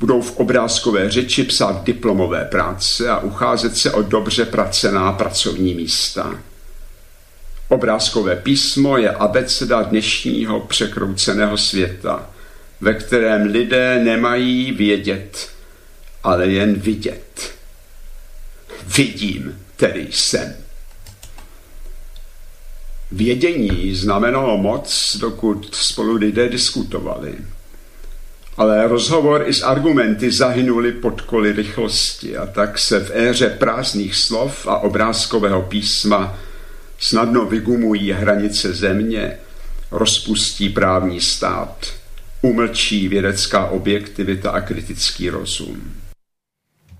budou v obrázkové řeči psát diplomové práce a ucházet se o dobře pracená pracovní místa. Obrázkové písmo je abeceda dnešního překrouceného světa, ve kterém lidé nemají vědět, ale jen vidět. Vidím, tedy jsem. Vědění znamenalo moc, dokud spolu lidé diskutovali. Ale rozhovor i s argumenty zahynuli pod koly rychlosti a tak se v éře prázdných slov a obrázkového písma snadno vygumují hranice země, rozpustí právní stát, umlčí vědecká objektivita a kritický rozum.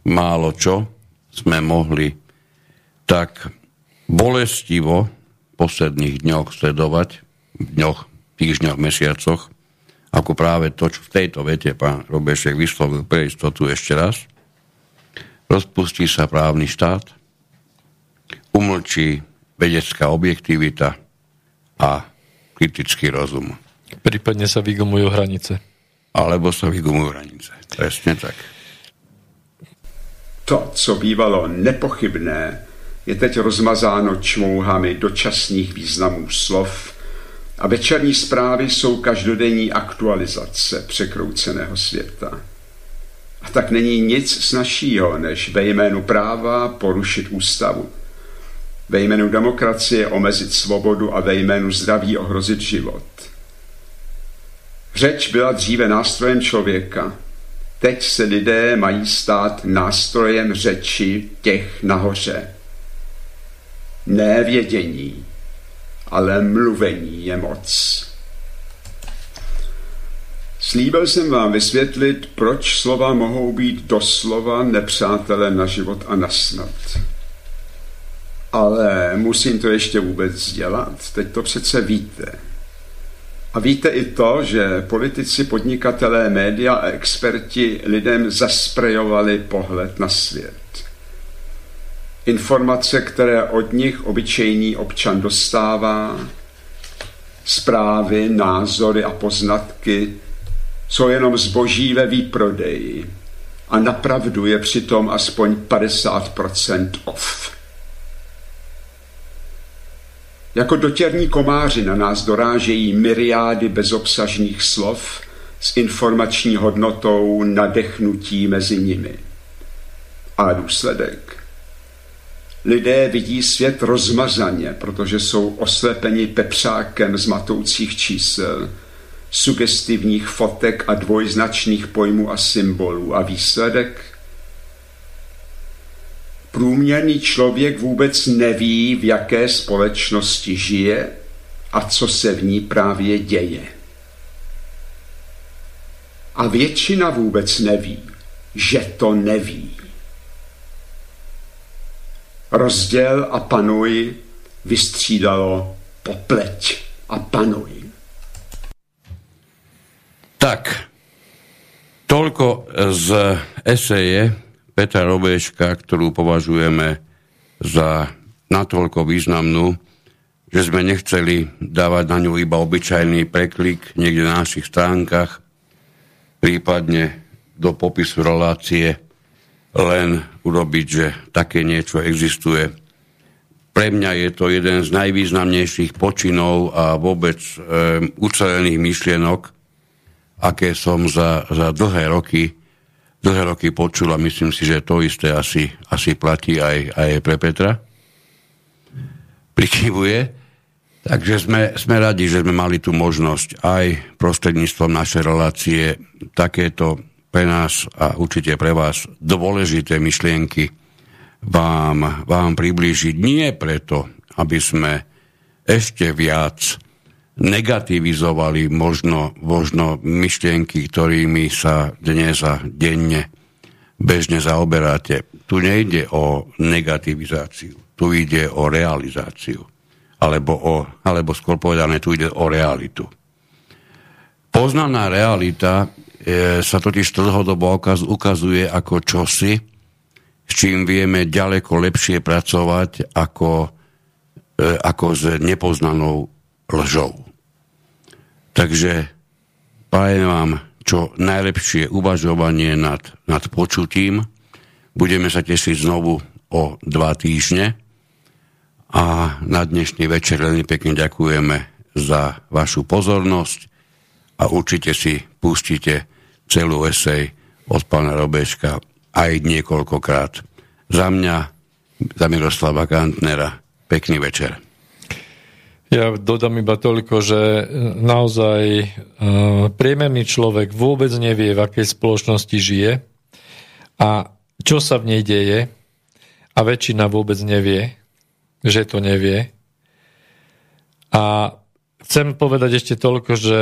Málo čo sme mohli tak bolestivo v posledných dňoch sledovať, v dňoch, týždňoch, mesiacoch, ako práve to, čo v tejto vete pán Robešek vyslovil pre istotu ešte raz. Rozpustí sa právny štát, umlčí vedecká objektivita a kritický rozum. Prípadne sa vygumujú hranice. Alebo sa vygumujú hranice. Presne tak. To, co bývalo nepochybné, je teď rozmazáno čmouhami dočasných významů slov a večerní zprávy jsou každodenní aktualizace překrouceného světa. A tak není nic snažšího, než ve jménu práva porušit ústavu. Ve jménu demokracie omezit svobodu a ve jménu zdraví ohrozit život. Řeč byla dříve nástrojem člověka, Teď se lidé mají stát nástrojem řeči těch nahoře. Ne vědění, ale mluvení je moc. Slíbil jsem vám vysvětlit, proč slova mohou být doslova nepřátelé na život a na smrt. Ale musím to ještě vůbec dělat. Teď to přece víte. A víte i to, že politici, podnikatelé, média a experti lidem zasprejovali pohled na svět. Informace, které od nich obyčejný občan dostává, zprávy, názory a poznatky jsou jenom zboží ve výprodeji a napravdu je přitom aspoň 50% off. Jako dotěrní komáři na nás dorážejí myriády bezobsažných slov s informační hodnotou nadechnutí mezi nimi. A důsledek? Lidé vidí svět rozmazaně, protože jsou oslepeni pepřákem z matoucích čísel, sugestivních fotek a dvojznačných pojmů a symbolů. A výsledek? Průměrný člověk vůbec neví, v jaké společnosti žije a co se v ní právě děje. A většina vůbec neví, že to neví. Rozděl a panuj vystřídalo popleť a panuj. Tak, toľko z eseje Petra Robeška, ktorú považujeme za natoľko významnú, že sme nechceli dávať na ňu iba obyčajný preklik niekde na našich stránkach, prípadne do popisu relácie len urobiť, že také niečo existuje. Pre mňa je to jeden z najvýznamnejších počinov a vôbec e, ucelených myšlienok, aké som za, za dlhé roky dlhé roky počul a myslím si, že to isté asi, asi platí aj, aj pre Petra. Prikyvuje. Takže sme, sme radi, že sme mali tú možnosť aj prostredníctvom našej relácie takéto pre nás a určite pre vás dôležité myšlienky vám, vám priblížiť. Nie preto, aby sme ešte viac negativizovali možno, možno myšlienky, ktorými sa dnes a denne bežne zaoberáte. Tu nejde o negativizáciu, tu ide o realizáciu. Alebo, o, alebo skôr povedané, tu ide o realitu. Poznaná realita e, sa totiž dlhodobo ukazuje ako čosi, s čím vieme ďaleko lepšie pracovať ako, e, ako s nepoznanou lžou. Takže prajem vám čo najlepšie uvažovanie nad, nad počutím. Budeme sa tešiť znovu o dva týždne a na dnešný večer veľmi pekne ďakujeme za vašu pozornosť a určite si pustíte celú esej od pána Robeška aj niekoľkokrát. Za mňa, za Miroslava Kantnera, pekný večer. Ja dodám iba toľko, že e, naozaj e, priemerný človek vôbec nevie, v akej spoločnosti žije a čo sa v nej deje a väčšina vôbec nevie, že to nevie. A chcem povedať ešte toľko, že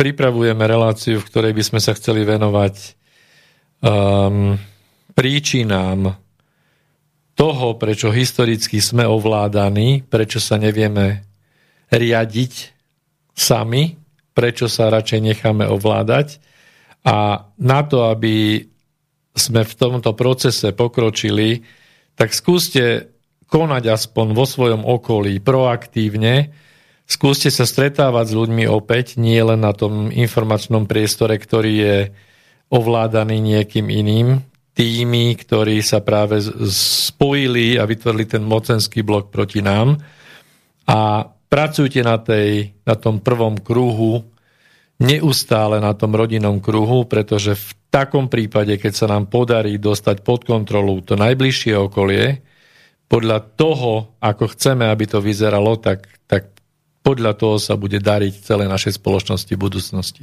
pripravujeme reláciu, v ktorej by sme sa chceli venovať um, príčinám toho, prečo historicky sme ovládaní, prečo sa nevieme riadiť sami, prečo sa radšej necháme ovládať. A na to, aby sme v tomto procese pokročili, tak skúste konať aspoň vo svojom okolí proaktívne, skúste sa stretávať s ľuďmi opäť, nie len na tom informačnom priestore, ktorý je ovládaný niekým iným, tými, ktorí sa práve spojili a vytvorili ten mocenský blok proti nám. A pracujte na, tej, na tom prvom kruhu, neustále na tom rodinnom kruhu, pretože v takom prípade, keď sa nám podarí dostať pod kontrolu to najbližšie okolie, podľa toho, ako chceme, aby to vyzeralo, tak, tak podľa toho sa bude dariť celé našej spoločnosti v budúcnosti.